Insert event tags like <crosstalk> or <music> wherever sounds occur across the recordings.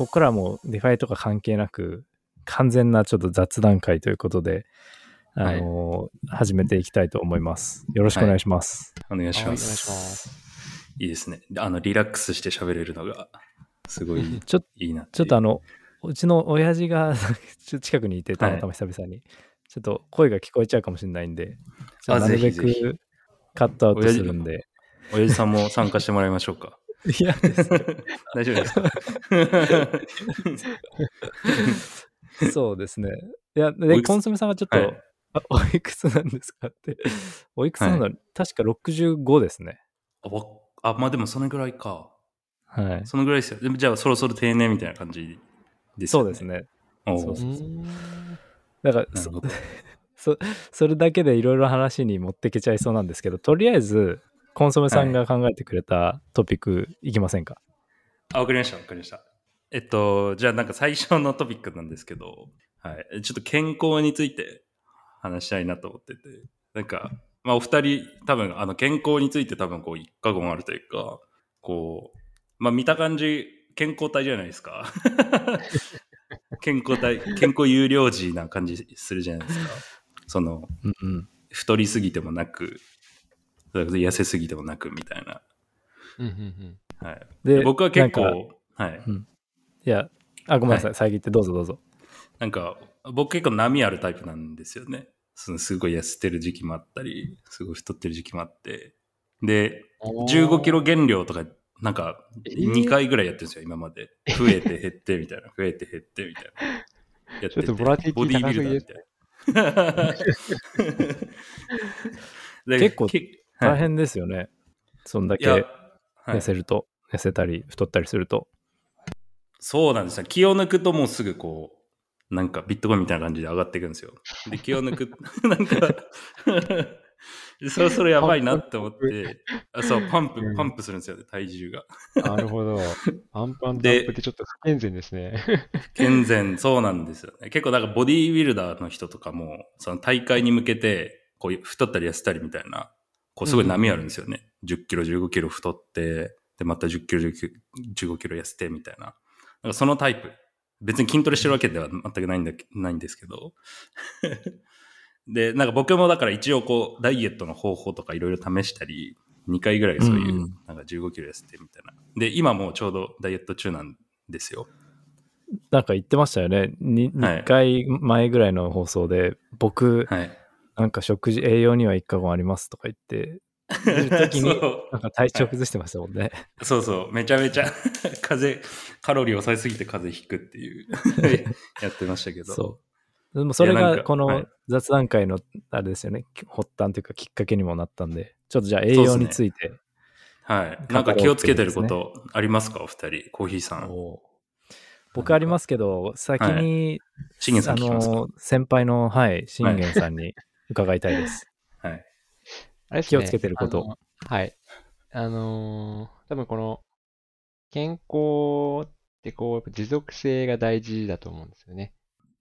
ここからはもう DeFi とか関係なく、完全なちょっと雑談回ということで、あのー始めていきたいと思います。よろしくお願いします。お願いしはいお願いします。いいですね。あの、リラックスして喋れるのが、すごい <laughs> ちょいいなっていうちょっとあの、うちの親父がちょっと近くにいて、たまたま久々に、ちょっと声が聞こえちゃうかもしれないんで、なるべくカットアウトするんで。親父さんも参加してもらいましょうか。いやですね <laughs> 大丈夫ですか？<laughs> そうですね。いや、おで、コンソメさんがちょっと、はいあ <laughs> おいくつなんですかって。おいくつなの、確か65ですね。あわあ、まあでもそのぐらいか。はい。そのぐらいですよ。でもじゃあそろそろ定年みたいな感じですよね。そうですね。そうそううーんだから、そなるほど。そそれだけでいろいろ話に持っていけちゃいそうなんですけど、とりあえず、コンソメさんが考えてくれたトピックいきませんか、あ、わかりました、わかりました。えっと、じゃあなんか最初のトピックなんですけど、はい。ちょっと健康について話したいなと思ってて、なんか、まあお二人、多分あの健康について多分こう一過言あるというか、こう、まあ見た感じ、健康体じゃないですか。<laughs> 健康体、健康有料児な感じするじゃないですか。その、うんうん。太りすぎてもなく、痩せすぎてもなくみたいな。うんうんうんはい。でで僕は結構、はい。いや、あ、ごめんなさい。遮ってどうぞどうぞ。なんか、僕結構波あるタイプなんですよね。そのすごい痩せてる時期もあったり、すごい太ってる時期もあって。で、15キロ減量とか、なんか、えー2回ぐらいやってるんですよ、今まで。増えて減ってみたいな、<laughs> 増えて減ってみたいな。やっててちょっとボディービルダーみたいな。<laughs> <laughs> で結構け大変ですよね。そんだけ痩せると、痩せたり太ったりすると。そうなんですよ。気を抜くともうすぐこう、なんかビットコインみたいな感じで上がっていくんですよ。で、気を抜く、<laughs> なんか、そろそろやばいなって思って、あそう、パンプうん、パンプするんですよね、体重が。なるほど。パンパンダでってちょっと不健全ですね。健全、そうなんですよね。結構なんかボディービルダーの人とかも、その大会に向けて、こう太ったり痩せたりみたいな、こうすごい波あるんですよね。10キロ、15キロ太って、で、また10キロ、19 15キロ痩せてみたいな。なんかそのタイプ。別に筋トレしてるわけでは全くないんだないんですけど。<laughs> で、なんか僕もだから一応こう、ダイエットの方法とかいろいろ試したり、2回ぐらいそういう、うんうんなんか15キロ痩せてみたいな。で、今もうちょうどダイエット中なんですよ。なんか言ってましたよね。にはい2回前ぐらいの放送で、僕、はい。なんか食事、栄養には一過言ありますとか言って、る時に <laughs> そうなんか体調崩してましたもんね。そうそう、めちゃめちゃ <laughs> 風邪、カロリー抑えすぎて風邪ひくっていう <laughs> やってましたけど。そう。でもそれがこのはい雑談会のあれですよね、発端というかきっかけにもなったんで、ちょっとじゃあ栄養について。はい。なんか気をつけてることありますか、お二人。コーヒーさん。お僕ありますけど、先に、信玄さん聞きますか？あの、先輩の、はい、信玄さんに伺いたいです。<laughs> はい。あれですね気をつけてることはい。あのー多分この、健康ってこう、やっぱ持続性が大事だと思うんですよね。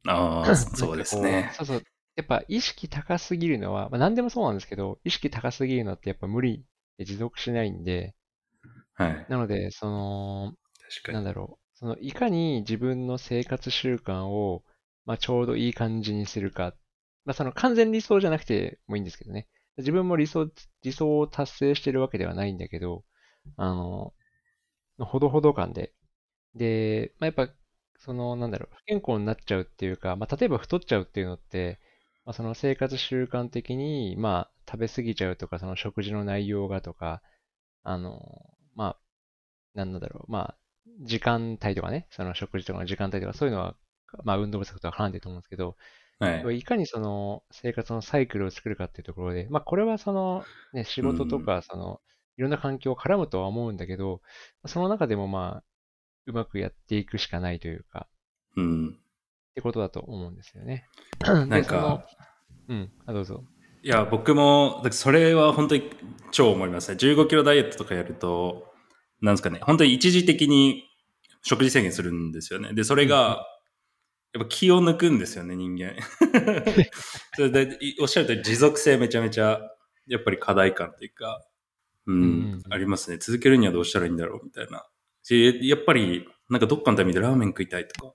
ああ、そうですなんかねこ。うそうそう。やっぱ意識高すぎるのは、まあ何でもそうなんですけど、意識高すぎるのってやっぱ無理で持続しないんで、はい。なので、その、確かに。なんだろう。その、いかに自分の生活習慣を、まあ、ちょうどいい感じにするか。まあ、その完全理想じゃなくてもいいんですけどね。自分も理想、理想を達成してるわけではないんだけど、あの、ほどほど感で。で、まあ、やっぱ、その、なんだろう、不健康になっちゃうっていうか、まあ、例えば太っちゃうっていうのって、まあ、その生活習慣的に、まあ、食べ過ぎちゃうとか、その食事の内容がとか、あの、まあ、なんだろう、まあ、時間帯とかね、その食事とかの時間帯とか、そういうのは、まあ、運動不足とは絡んでると思うんですけど、はい。いかにその生活のサイクルを作るかっていうところで、まあ、これはその、ね、仕事とか、その、いろんな環境を絡むとは思うんだけど、その中でもまあ、うまくやっていくしかないというか、うん。ってことだと思うんですよね。なんか、うん、あ、どうぞ。いや、僕も、それは本当に超思いますね。15キロダイエットとかやると、なんですかね、本当に一時的に食事制限するんですよね。で、それが、やっぱ気を抜くんですよね、人間。<laughs> それで、いおっしゃるとり持続性めちゃめちゃ、やっぱり課題感というか、うん、うんうんありますね。続けるにはどうしたらいいんだろうみたいな。しやっぱり、なんかどっかのタイミングでラーメン食いたいとか、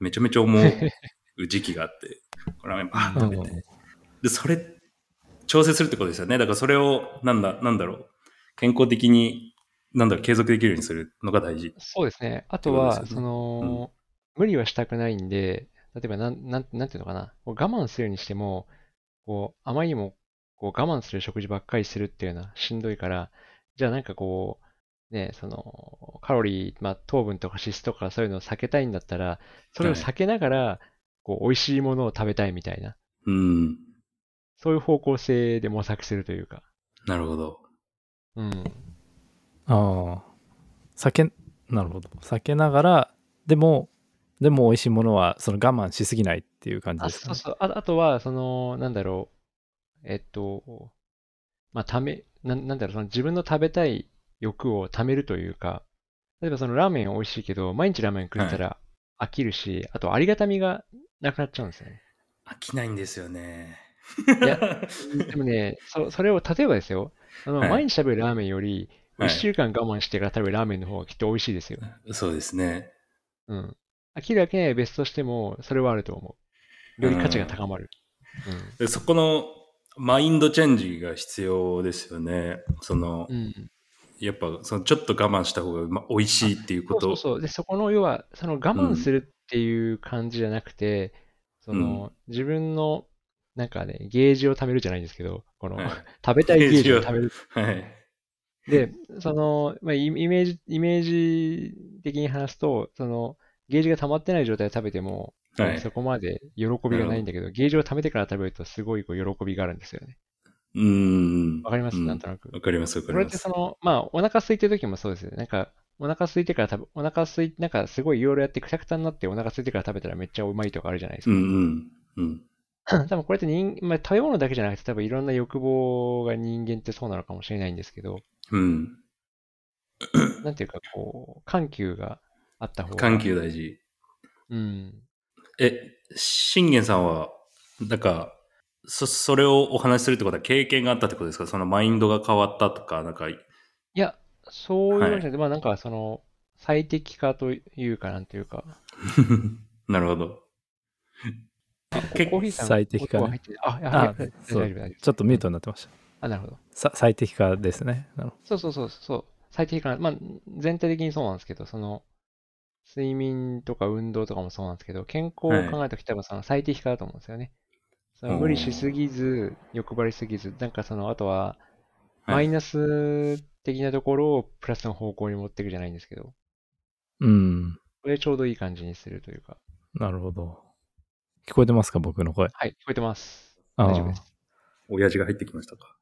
めちゃめちゃ思う時期があって、<laughs> ラーメンバーン食べうんて。で、それ、調整するってことですよね。だからそれを、なんだ、なんだろう。健康的に、なんだろう、継続できるようにするのが大事。そうですね。あとは、ねその、無理はしたくないんで、例えばなん、なん、なんていうのかな。こう我慢するにしても、こう、あまりにも、こう、我慢する食事ばっかりするっていうのはしんどいから、じゃあなんかこう、ね、その、カロリー、まあ、糖分とか脂質とかそういうのを避けたいんだったら、それを避けながら、こう、美味しいものを食べたいみたいな、うん。そういう方向性で模索するというか。なるほど。うん。ああ。避け、なるほど。避けながら、でも、でも美味しいものは、その我慢しすぎないっていう感じあ、ですかね。そうそう。ああとは、その、なんだろう。えっと、まあ、ため、なんなんだろう、その自分の食べたい欲をためるというか、例えばそのラーメン美味しいけど、毎日ラーメン食ってたら飽きるし、あとありがたみがなくなっちゃうんですよね。飽きないんですよね。いや <laughs> でもね、そそれを、例えばですよ、あのはい毎日食べるラーメンより、はい1週間我慢してから食べるラーメンの方がきっと美味しいですよ。そうですね。うん。飽きるだけ別としても、それはあると思う。より価値が高まる。でそこのマインドチェンジが必要ですよね。その、うん。うん。やっぱそのちょっと我慢した方がま美味しいっていうことそうそうそう。で、そこの要は、その我慢するっていう感じじゃなくて、その、自分の、なんかね、ゲージを貯めるじゃないんですけど、この、はい食べたいゲージを貯める。はい。で、その、まあ、イイメージ、イメージ的に話すと、その、ゲージが溜まってない状態で食べても、はいそこまで喜びがないんだけど、ゲージを貯めてから食べるとすごいこう喜びがあるんですよね。うーん。わかります、うんなんとなく。わかります、わかこれっります。てその、まあ、お腹空いてる時もそうですよね。なんか、お腹空いてから食べ、お腹空いて、なんかすごいいろいろやってくたくたになってお腹空いてから食べたらめっちゃうまいとかあるじゃないですか。うんうん。うん。<laughs> 多分これって人、まあ、食べ物だけじゃなくて多分いろんな欲望が人間ってそうなのかもしれないんですけど、うん。なんていうかこう、緩急があった方が。緩急大事。うん。え、信玄さんは、なんか、そ、それをお話しするってことは経験があったってことですか？そのマインドが変わったとか、なんか、いや、そういうわけじゃはいなくて、まあなんかその、最適化というかなんていうか、<laughs> なるほど。あ結コーヒーさん最適化ねあ、いやあはい大丈夫、大丈夫。ちょっとミュートになってました。あ、なるほど。さ最適化ですね。なるほそうそうそう、そう。最適化、まあ、全体的にそうなんですけど、その、睡眠とか運動とかもそうなんですけど、健康を考えたとき多分その最適化だと思うんですよね。その無理しすぎず、欲張りすぎず、なんかその、あとは、マイナス的なところをプラスの方向に持っていくじゃないんですけど、ど。うん。これでちょうどいい感じにするというか。なるほど。聞こえてますか僕の声？はい、聞こえてます。大丈夫です。親父が入ってきましたか？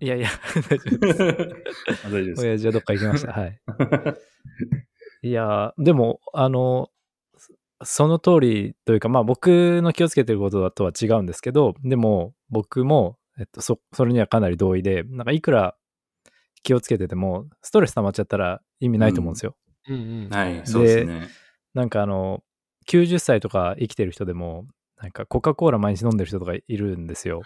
いやいや、大丈夫です。<laughs> あ大丈夫です。親父はどっか行きました。はい。<laughs> いや、でも、あの、そその通りというか、まあ僕の気をつけてることとは違うんですけど、でも僕も、えっと、そ、それにはかなり同意で、なんかいくら気をつけてても、ストレス溜まっちゃったら意味ないと思うんですよ。うんうん。はい、そうですね。なんかあの、90歳とか生きてる人でも、なんかコカ・コーラ毎日飲んでる人とかいるんですよ。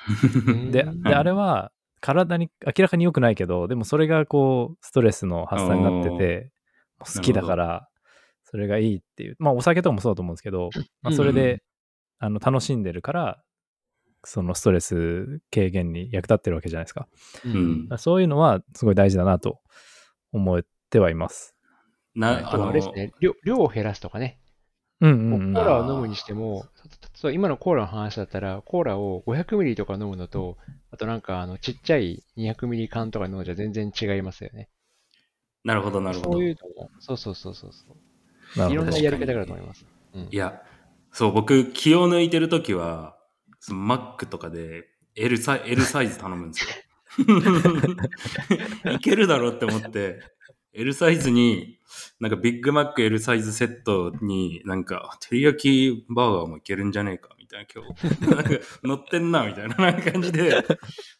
う <laughs> んで、うんであれは体に明らかに良くないけど、でもそれがこう、ストレスの発散になってて、好きだから、それがいいっていう。まあお酒とかもそうだと思うんですけど、<clears throat> まあ、それで、うんあの楽しんでるから、そのストレス軽減に役立ってるわけじゃないですか。ううんそういうのはすごい大事だなと思ってはいます。な、あとあれですね、量量を減らすとかね。うんうんうん。コーラを飲むにしても、今のコーラの話だったら、コーラを500ミリとか飲むのと、あとなんかあのちっちゃい200ミリ缶とか飲むのじゃ全然違いますよね。なるほど、なるほど。そういうのも、そうそうそうそうそう。ないろんなやり方があると思います。うんいや、そう、僕、気を抜いてるときは、マックとかで L サイ L サイズ頼むんですよ。<laughs> いけるだろうって思って、L サイズに、なんかビッグマック L サイズセットに、なんか、照り焼きバーガーもいけるんじゃねえか、みたいな、今日。なんか乗ってんな、みたいな感じで、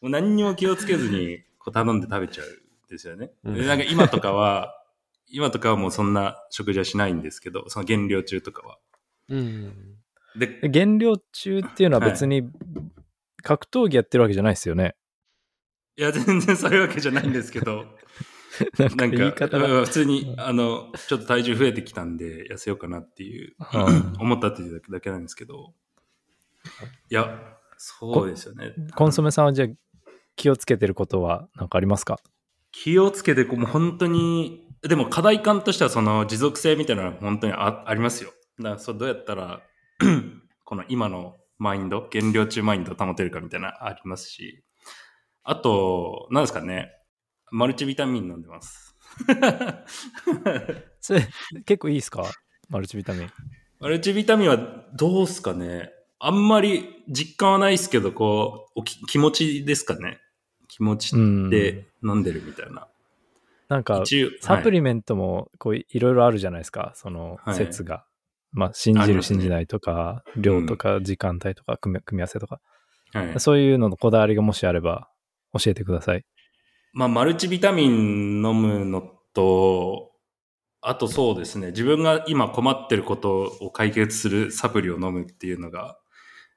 もう何にも気をつけずに、こう頼んで食べちゃうんですよね。なんか今とかは、<laughs> 今とかはもうそんな食事はしないんですけど、その減量中とかは。うん。で、減量中っていうのは別に格闘技やってるわけじゃないですよね。いや、全然そういうわけじゃないんですけど、<laughs> なんか言い方普通に、あの、ちょっと体重増えてきたんで、痩せようかなっていう、うん思ったっていうだけなんですけど。いや、そうですよね。コンソメさんはじゃあ気をつけてることは何かありますか？気をつけて、こうもう本当に、でも課題感としてはその持続性みたいなのは本当にあありますよ。だからそうどうやったら、<clears throat> この今のマインド、減量中マインドを保てるかみたいなありますし、あと、何ですかね、マルチビタミン飲んでます。<laughs> それ結構いいですか？マルチビタミン。マルチビタミンはどうすかねあんまり実感はないですけど、こう、おき気持ちですかね気持ちうん。で飲んでるみたいな。なんかサプはいリメントもこういいろいろあるじゃないですか、そのはい。説が。まあ信じる信じないとか、量とか時間帯とか組み組み合わせとか、はい。そういうののこだわりがもしあれば教えてください。まあ、マルチビタミン飲むのと、あとそうですね、自分が今困ってることを解決するサプリを飲むっていうのが、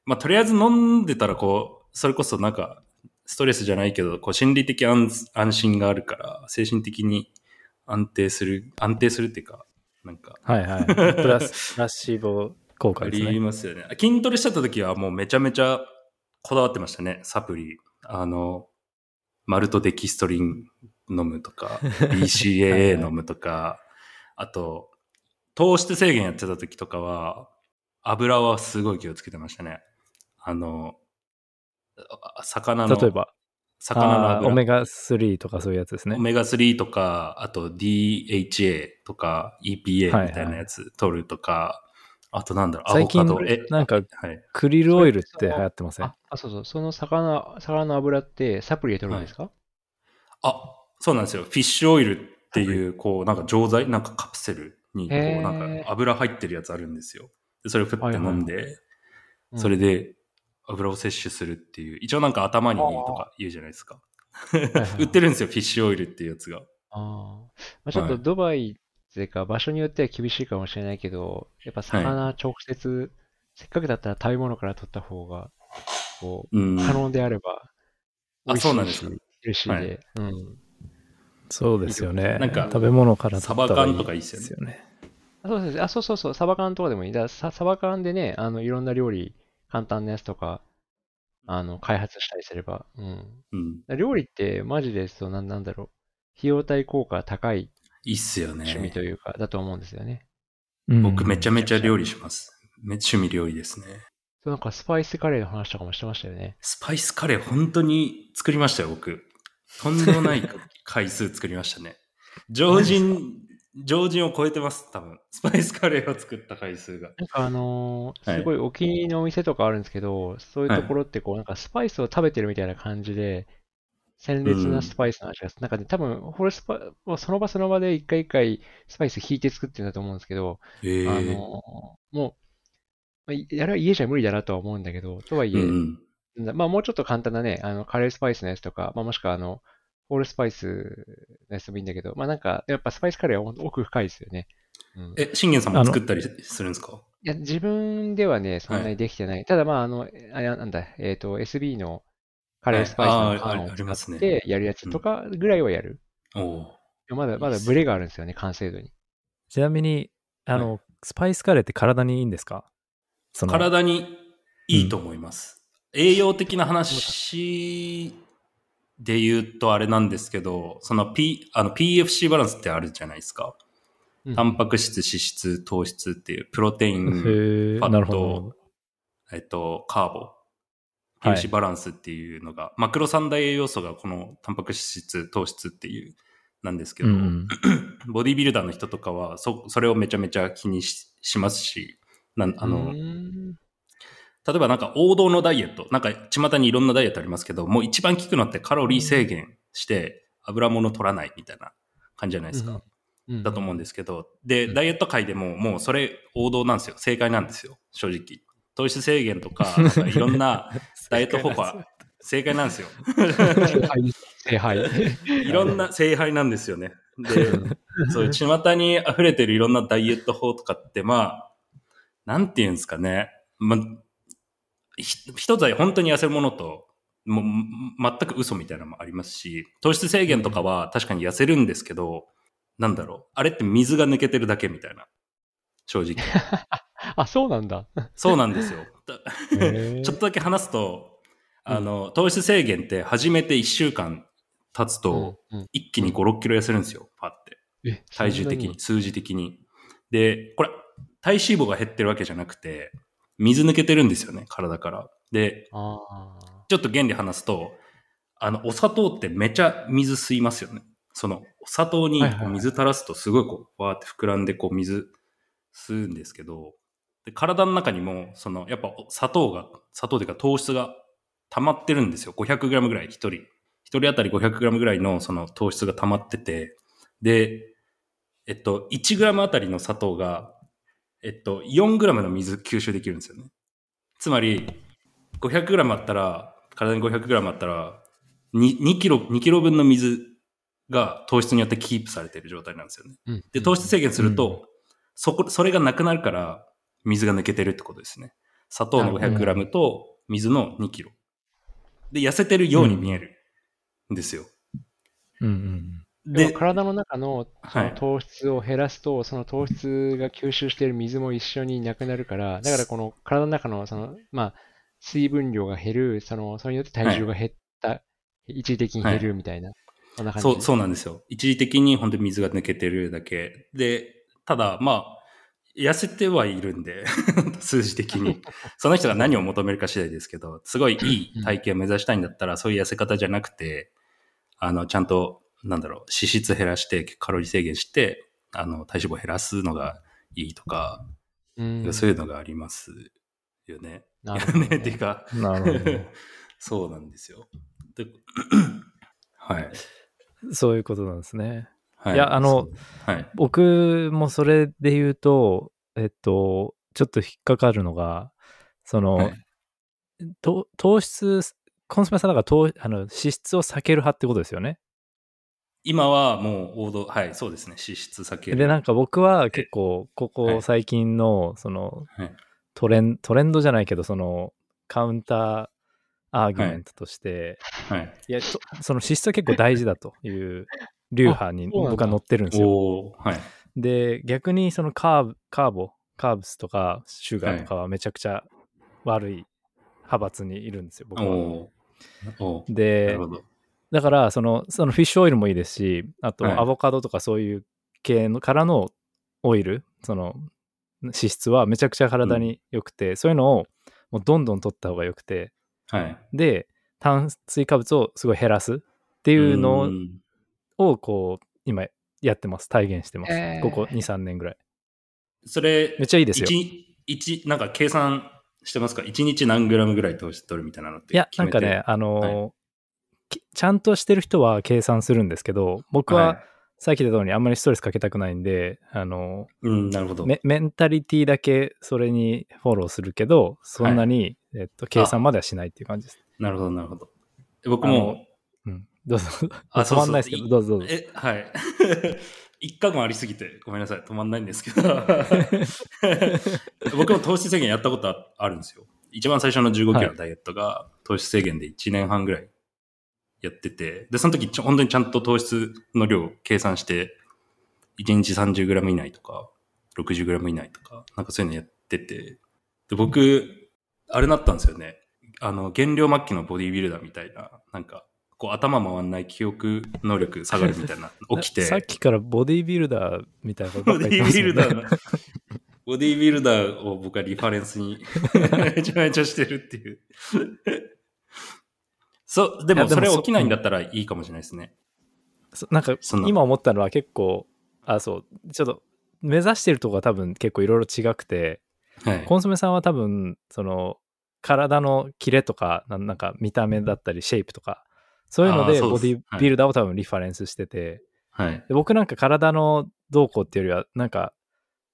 まあ、とりあえず飲んでたら、こう、それこそなんか、ストレスじゃないけど、こう、心理的安安心があるから、精神的に安定する、安定するっていうか、なんか、はいはい。<laughs> プラス、プラシーボ効果あですね。りますよね。筋トレしてた時はもうめちゃめちゃこだわってましたね、サプリ。あの、マルトデキストリン飲むとか、<laughs> はい BCAA はい飲むとか、あと、糖質制限やってた時とかは、油はすごい気をつけてましたね。あの、あ魚の、例えば、魚の。オメガ3とかそういうやつですねオ。メガ3とか、あと DHA とか EPA はいはいみたいなやつ取るとか、あとなんだろう、ア最近ボカド。え、なんかはい。クリルオイルって流行ってません？あ、あそうそう。その魚、魚の油ってサプリで取るんですか、あ、そうなんですよ。フィッシュオイルっていう、こう、なんか錠剤、なんかカプセルに、こう、なんか油入ってるやつあるんですよ。でそれをふって飲んで、うんそれで油を摂取するっていう、一応なんか頭にいいとか言うじゃないですか。<laughs> 売ってるんですよ、フィッシュオイルっていうやつが。あーまあ、ちょっとドバイっていうか、場所によっては厳しいかもしれないけど、やっぱ魚直接、せっかくだったら食べ物から取った方が、こうんう、。可能であれば、あそうなんですかヘルシーで、うん。そうですよね。なんか食べ物からサバ缶とかいいっすよねですよね。あそうですあ、そうそうそう、サバ缶とかでもいい。だササバ缶でね、あの、いろんな料理、簡単なやつとか、あの、開発したりすれば、うん。うん。料理ってマジでそうなんなんだろう。費用対効果高いいいっすよね。趣味というか、だと思うんですよね。うん僕めちゃめちゃ料理します。め趣味料理ですね。そうなんかスパイスカレーの話とかもしてましたよね。スパイスカレー本当に作りましたよ、僕。とんでもない回数作りましたね。常人、常人を超えてます、多分。<laughs> スパイスカレーを作った回数が。なんかあのーはいすごいお気に入りのお店とかあるんですけど、そういうところってこう、なんかスパイスを食べてるみたいな感じで、鮮烈なスパイスの味がする。なんかね、多分、ホールスパ、もうその場その場で一回一回スパイス引いて作ってるんだと思うんですけど、えあのーもう、まあ、いやれは家じゃ無理だなとは思うんだけど、とはいえ、うんうん。まあもうちょっと簡単なね、あの、カレースパイスのやつとか、まあもしくはあの、ホールスパイスのやつでもいいんだけど、まあなんか、やっぱスパイスカレーは奥深いですよね。うん、え、信玄さんも作ったりするんですか？いや、自分ではね、そんなにできてない。ただまあ、あの、あれなんだ、えっ、と、SB のカレースパイスの缶をありますね。使ってやるやつとかぐらいはやる。おおでもまだ、まだブレがあるんですよね、完成度に。ちなみに、あの、スパイスカレーって体にいいんですか？体にいいと思います。栄養的な話で言うとあれなんですけど、その P、あの PFC バランスってあるじゃないですか。うん。タンパク質、脂質、糖質っていう、プロテイン、ファット。えっと、カーボ、はい。PFC バランスっていうのが、マクロ三大栄養素がこのタンパク質、糖質っていう、なんですけど、うん <clears throat> ボディビルダーの人とかは、そ、それをめちゃめちゃ気にししますし、なんあうの、例えばなんか王道のダイエット、なんか巷にいろんなダイエットありますけど、もう一番効くのってカロリー制限して油物取らないみたいな感じじゃないですか。うんだと思うんですけど、で、ダイエット界でももうそれ王道なんですよ。正解なんですよ。正直。糖質制限とか、<laughs> いろんなダイエット方法は正解なんですよ。聖杯。いろんな聖杯なんですよね。で、そういう巷に溢れてるいろんなダイエット法とかって、まあ、なんていうんですかね。ま一つは本当に痩せるものと、もう全く嘘みたいなのもありますし、糖質制限とかは確かに痩せるんですけど、なんだろう。あれって水が抜けてるだけみたいな。正直。<laughs> あ、そうなんだ。そうなんですよ。<laughs> ちょっとだけ話すと、あの、糖質制限って始めて1週間経つと、うんうん一気に5、6キロ痩せるんですよ。パって。え体重的に、。数字的に。で、これ、体脂肪が減ってるわけじゃなくて、水抜けてるんですよね、体から。で。ちょっと原理話すと、あの、お砂糖ってめちゃ水吸いますよね。その、お砂糖に水垂らすとすごいこう、わーって膨らんでこう水吸うんですけど、で体の中にも、その、やっぱ砂糖が、砂糖というか糖質が溜まってるんですよ。500g ぐらい、一人。一人当たり 500g ぐらいのその糖質が溜まってて、で、えっと、1g あたりの砂糖が、えっと、4g の水吸収できるんですよね。つまり、500g あったら、体に 500g あったら、2, 2キロ、2キロ分の水が糖質によってキープされている状態なんですよね。うんで、糖質制限すると、そこ、それがなくなるから、水が抜けてるってことですね。砂糖のなるほ 500g と水の2キロ。で、痩せてるように見えるんですよ。うんうんでで、体の中のそはいの糖質を減らすと、その糖質が吸収している水も一緒になくなるから、だからこの体の中のその、まあ、水分量が減る、その、それによって体重が減った、一時的に減るみたいな、そんな感じ？そう、そうなんですよ。一時的に本当に水が抜けてるだけ。で、ただ、まあ、痩せてはいるんで、<laughs> 数字的に。<laughs> その人が何を求めるか次第ですけど、すごいいい体型を目指したいんだったら、そういう痩せ方じゃなくて、あの、ちゃんと、なんだろう、脂質減らして、カロリー制限して、あの、体脂肪減らすのがいいとか、うんそういうのがありますよね。なるほどねね <laughs> っていうか、うん。なるほど。<laughs> そうなんですよ。で <clears throat> はい。そういうことなんですね。はいやあのはい。僕もそれで言うと、えっと、ちょっと引っかかるのが、その、はいと糖質、コンソメさんだから糖あの脂質を避ける派ってことですよね。今はもう王道、はい、そうですね。脂質避ける。で、なんか僕は結構、こはいこ最近の、その、はいトレントレンドじゃないけど、その、カウンターアーギュメントとして、はい。い、や、とその脂質は結構大事だという流派に僕は乗ってるんですよ。はい。で、逆にそのカーブ、カーボ、カーブスとかシュガーとかはめちゃくちゃ悪い派閥にいるんですよ、僕は。でるほ、ど。だからその、そのフィッシュオイルもいいですし、あとはいアボカドとかそういう系のからのオイル、その脂質はめちゃくちゃ体に良くて、そういうのをもうどんどん取った方が良くて、はい。で、炭水化物をすごい減らすっていうのんをこう、今やってます。体現してます。ここ2、3年ぐらい。それ、めっちゃいいですよ。一一なんか計算してますか ?1 日何グラムぐらい糖質取るみたいなのっていや、決めてなんかね、あのーきちゃんとしてる人は計算するんですけど、僕は、はいさっき言った通りあんまりストレスかけたくないんで、あのうん、なるほど。ーメ、メンタリティだけそれにフォローするけど、そんなに、えっと、計算まではしないっていう感じです。なるほど、なるほど。僕も、うん。どうぞ。あ止まんないですけど、どうぞどうぞ。え、はい。<laughs> 一過言ありすぎて、ごめんなさい。止まんないんですけど。<laughs> 僕も糖質制限やったことああるんですよ。一番最初の15キロのダイエットが糖質制限で1年半ぐらいやってて、で、その時ちょ本当にちゃんと糖質の量を計算して、1日 30g 以内とか、60g 以内とか、なんかそういうのやってて、で、僕、あれなったんですよね。あの、減量末期のボディービルダーみたいな、なんか、こう頭回んない記憶能力下がるみたいな、<laughs> 起きて。さっきからボディービルダーみたいなことっかディービり言ってますよねルダーの、ボディービルダーを僕はリファレンスに <laughs> めちゃめちゃしてるっていう。そう、でもそれ起きないんだったらいいかもしれないですね。そなんか今思ったのは結構あそうちょっと目指してるとこが多分結構いろいろ違くてはい。コンソメさんは多分その体のキレとかななんか見た目だったりシェイプとかそういうのでボディビルダーを多分リファレンスしてて、はい。で僕なんか体のどうこうっていうよりはなんか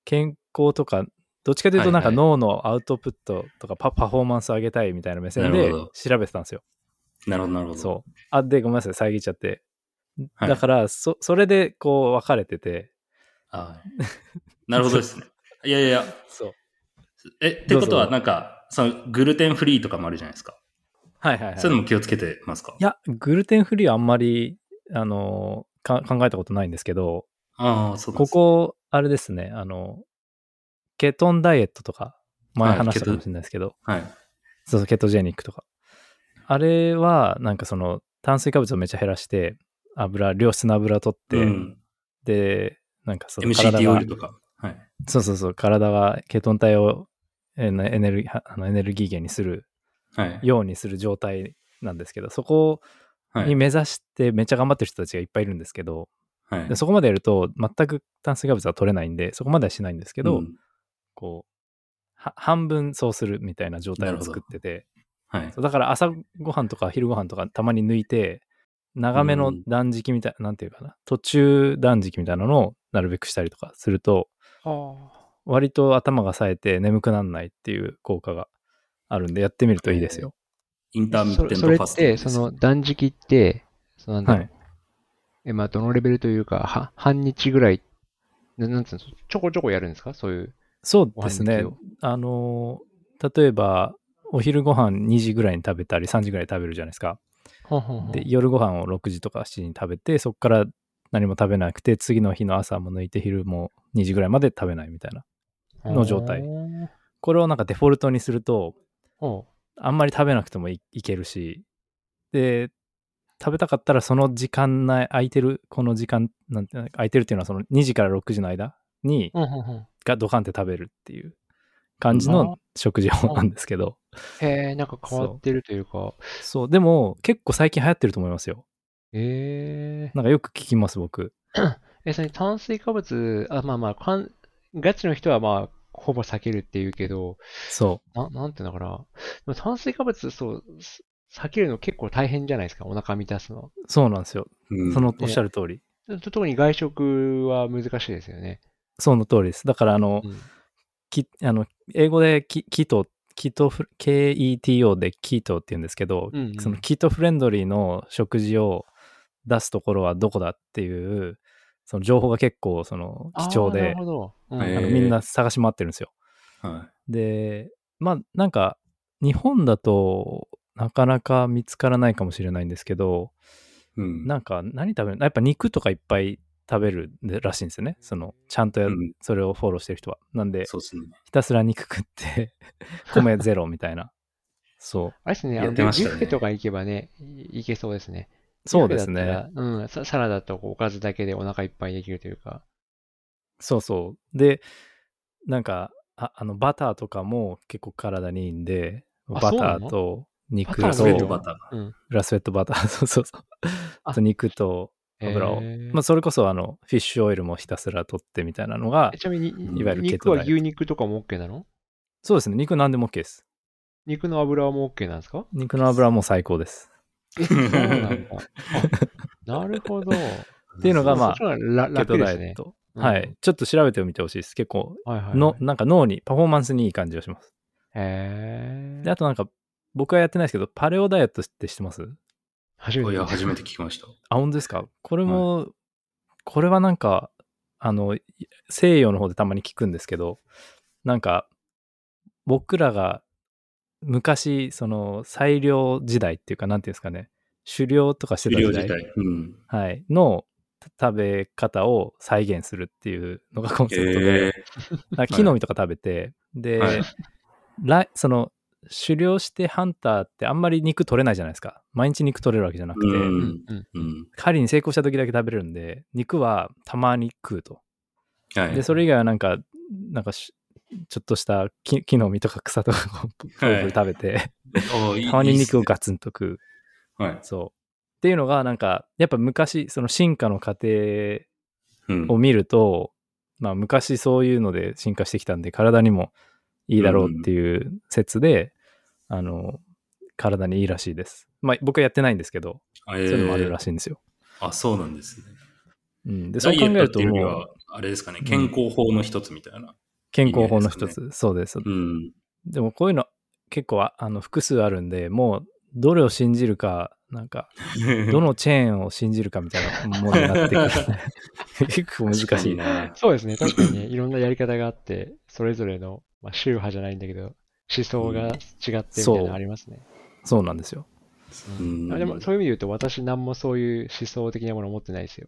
健康とかどっちかというとなんか脳のアウトプットとかパパフォーマンスを上げたいみたいな目線で調べてたんですよ。なるほど、なるほど。そう。あ、で、ごめんなさい、遮っちゃって。はいだから、そ、それで、こう、分かれてて、はい。なるほどですね。<laughs> いやいやいや。そう。え、ってことは、なんか、そのグルテンフリーとかもあるじゃないですか。はいはいはい。そういうのも気をつけてますか？いや、グルテンフリーはあんまり、あの、か考えたことないんですけど、ああ、そうこですこ、あれですね、あの、ケトンダイエットとか、前はい話したかもしれないですけど、はい。そうそう、ケトジェニックとか。あれは、なんかその、炭水化物をめっちゃ減らして、油、良質な油取って、うん、で、なんかその体 MCT オイがル、とか。はい。そうそうそう、体がケトン体をえーエネルギーあのエネルギー源にするはい。ようにする状態なんですけど、そこはい。に目指してめっちゃ頑張ってる人たちがいっぱいいるんですけど、はいでそこまでやると全く炭水化物は取れないんで、そこまではしないんですけど、うんこう、は半分そうするみたいな状態を作ってて、はい。だから朝ごはんとか昼ごはんとかたまに抜いて、長めの断食みたいな、なんていうかな、途中断食みたいなのをなるべくしたりとかすると、割と頭が冴えて眠くならないっていう効果があるんで、やってみるといいですよ。インターミッテントそれって、ファスティングですその断食って、そのはい。え、まあ、どのレベルというか、は半日ぐらい、ななんつうの、ちょこちょこやるんですか？そういう。そうですね。あのー、例えば、お昼ご飯2時ぐらいに食べたり、3時ぐらいに食べるじゃないですか。ほんほんほんで、夜ご飯を6時とか7時に食べて、そこから何も食べなくて、次の日の朝も抜いて、昼も2時ぐらいまで食べないみたいな。の状態。これをなんかデフォルトにすると、ほあんまり食べなくてもいいけるし、で、食べたかったらその時間内、空いてる、この時間、なんて、空いてるっていうのはその2時から6時の間に、がドカンって食べるっていう感じの食事法なんですけど、へえ、なんか変わってるというか、そう、でも結構最近流行ってると思いますよ。えなんかよく聞きます、僕。ー、<clears throat> え、それに炭水化物、あ、まあまあ、かんガチの人はまあ、ほぼ避けるっていうけど、そななんていうのかな。でも炭水化物、そう、す避けるの結構大変じゃないですか、お腹満たすの。う、そうなんですよ。うんそのおっしゃる通り。特に外食は難しいですよね。その通りです。だから、あの、うんきあの英語でキキト、キトフ、KETO でキートって言うんですけど、うんうんそのキートフレンドリーの食事を出すところはどこだっていう、その情報が結構その貴重であーなるほ、ど。うんみんな探し回ってるんですよ。はで、まあなんか日本だとなかなか見つからないかもしれないんですけど、い。うん。なんか何食べるやっぱ肉とかいっぱい食べるらしいんですよね。そのちゃんとやうんそれをフォローしてる人は。なんで、そうですね。ひたすら肉食って、<laughs> 米ゼロみたいな。そう。あれですね、あのやってましたねビュッフェとか行けばね、いいけそうですね。そうですね。うん、ササラダとおかずだけでお腹いっぱいできるというか。そうそう。で、なんか、ああの、バターとかも結構体にいいんで、バターと肉と、スウェットバター。うん。グラスフェットバター、<laughs> そうそうそう。と肉と油を。まあ、それこそ、あの、フィッシュオイルもひたすら取ってみたいなのがえ、ちなみに、いわゆるケ肉は牛肉とかも OK なの？そうですね。肉何でも OK です。肉の油も OK なんですか？肉の油はもう最高です。え、そうなんだ。あなるほど。っっていうのが、まあ、そっちの方がケト。ダイエット。うんはい。ちょっと調べてみてほしいです。結構、はいはいはい。の、なんか脳に、パフォーマンスにいい感じがします。へで、あとなんか、僕はやってないですけど、パレオダイエットって知ってます？初めて聞いた。初めて聞きました。あ、本当ですか？これも、これはなんか、あの、西洋の方でたまに聞くんですけど、なんか、僕らが昔、その、裁量時代っていうか、なんていうんですかね、狩猟とかしてた時代狩猟自体。うん。はい、の食べ方を再現するっていうのがコンセプトで、えなんか木の実とか食べて、で、はい来その、狩猟してハンターってあんまり肉取れないじゃないですか。毎日肉取れるわけじゃなくて、うんうんうん。うん。狩りに成功した時だけ食べれるんで、肉はたまに食うと。はい。で、それ以外はなんか、なんかし、ちょっとした木木の実とか草とかをプルプル食べて、たまに肉をガツンと食う。はい。そう。っていうのが、なんか、やっぱ昔、その進化の過程うんを見ると、まあ昔そういうので進化してきたんで、体にもいいだろうっていう説で、あの、体にいいらしいです。まあ僕はやってないんですけど、そうそういうのもあるらしいんですよ。あ、そうなんですね。うん。で、そう考えるともう、あれですかね、健康法の一つみたいな。健康法の一つ、そうです。うん。でもこういうの結構ああの複数あるんで、もうどれを信じるか、なんか、<laughs> どのチェーンを信じるかみたいなものになってくる。<laughs> 結構難しい。にね。そうですね。確かにね、いろんなやり方があって、それぞれの、まあ、宗派じゃないんだけど、思想が違ってみたいなのありますね。そうなんですよ。うんあでも、そういう意味で言うと、私、何もそういう思想的なものを持ってないですよ。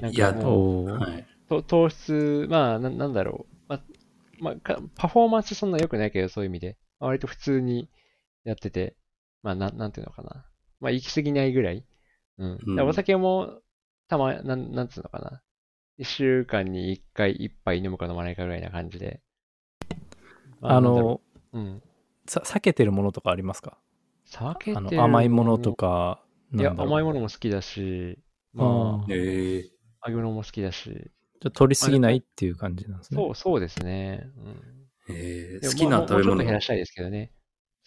なんいやかもはい。と糖質、まあな、なんだろう。まあ、まあか、パフォーマンスそんな良くないけど、そういう意味で。まあ割と普通にやってて、まあ、なん、なんていうのかな。まあ、行き過ぎないぐらい。うん。うんお酒も、たま、なん、なんつうのかな。一週間に一回一杯飲むか飲まないかぐらいな感じで。まあなんだろの、う、うん。さ避けてるものとかありますか？あ避けてるの甘いものとか、いや、甘いものも好きだし、あまーええあ、揚げ物も好きだし、ちょっと取りすぎないっていう感じなんですね。そう、そうですね。うん。ええ好きなまあ食べ物もうちょっと減らしたいですけどね。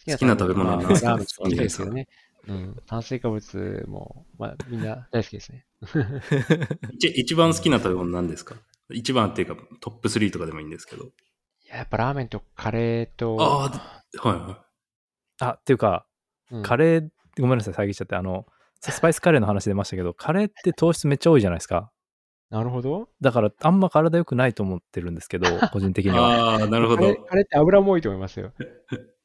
好きな食べ物はまあ何ですかラーメン好きですけどね。うん。炭水化物も、まあ、みんな大好きですね。<laughs> 一一番好きな食べ物何ですか？一番っていうかトップ3とかでもいいんですけど。いや、やっぱラーメンとカレーと、ああ、はいはあ、っていうか、うんカレー、ごめんなさい、遮っちゃって、あの、スパイスカレーの話出ましたけど、<laughs> カレーって糖質めっちゃ多いじゃないですか。なるほど。だから、あんま体良くないと思ってるんですけど、<laughs> 個人的い。には。ああ、なるほど。カレーカレーって油も多いと思いますよ。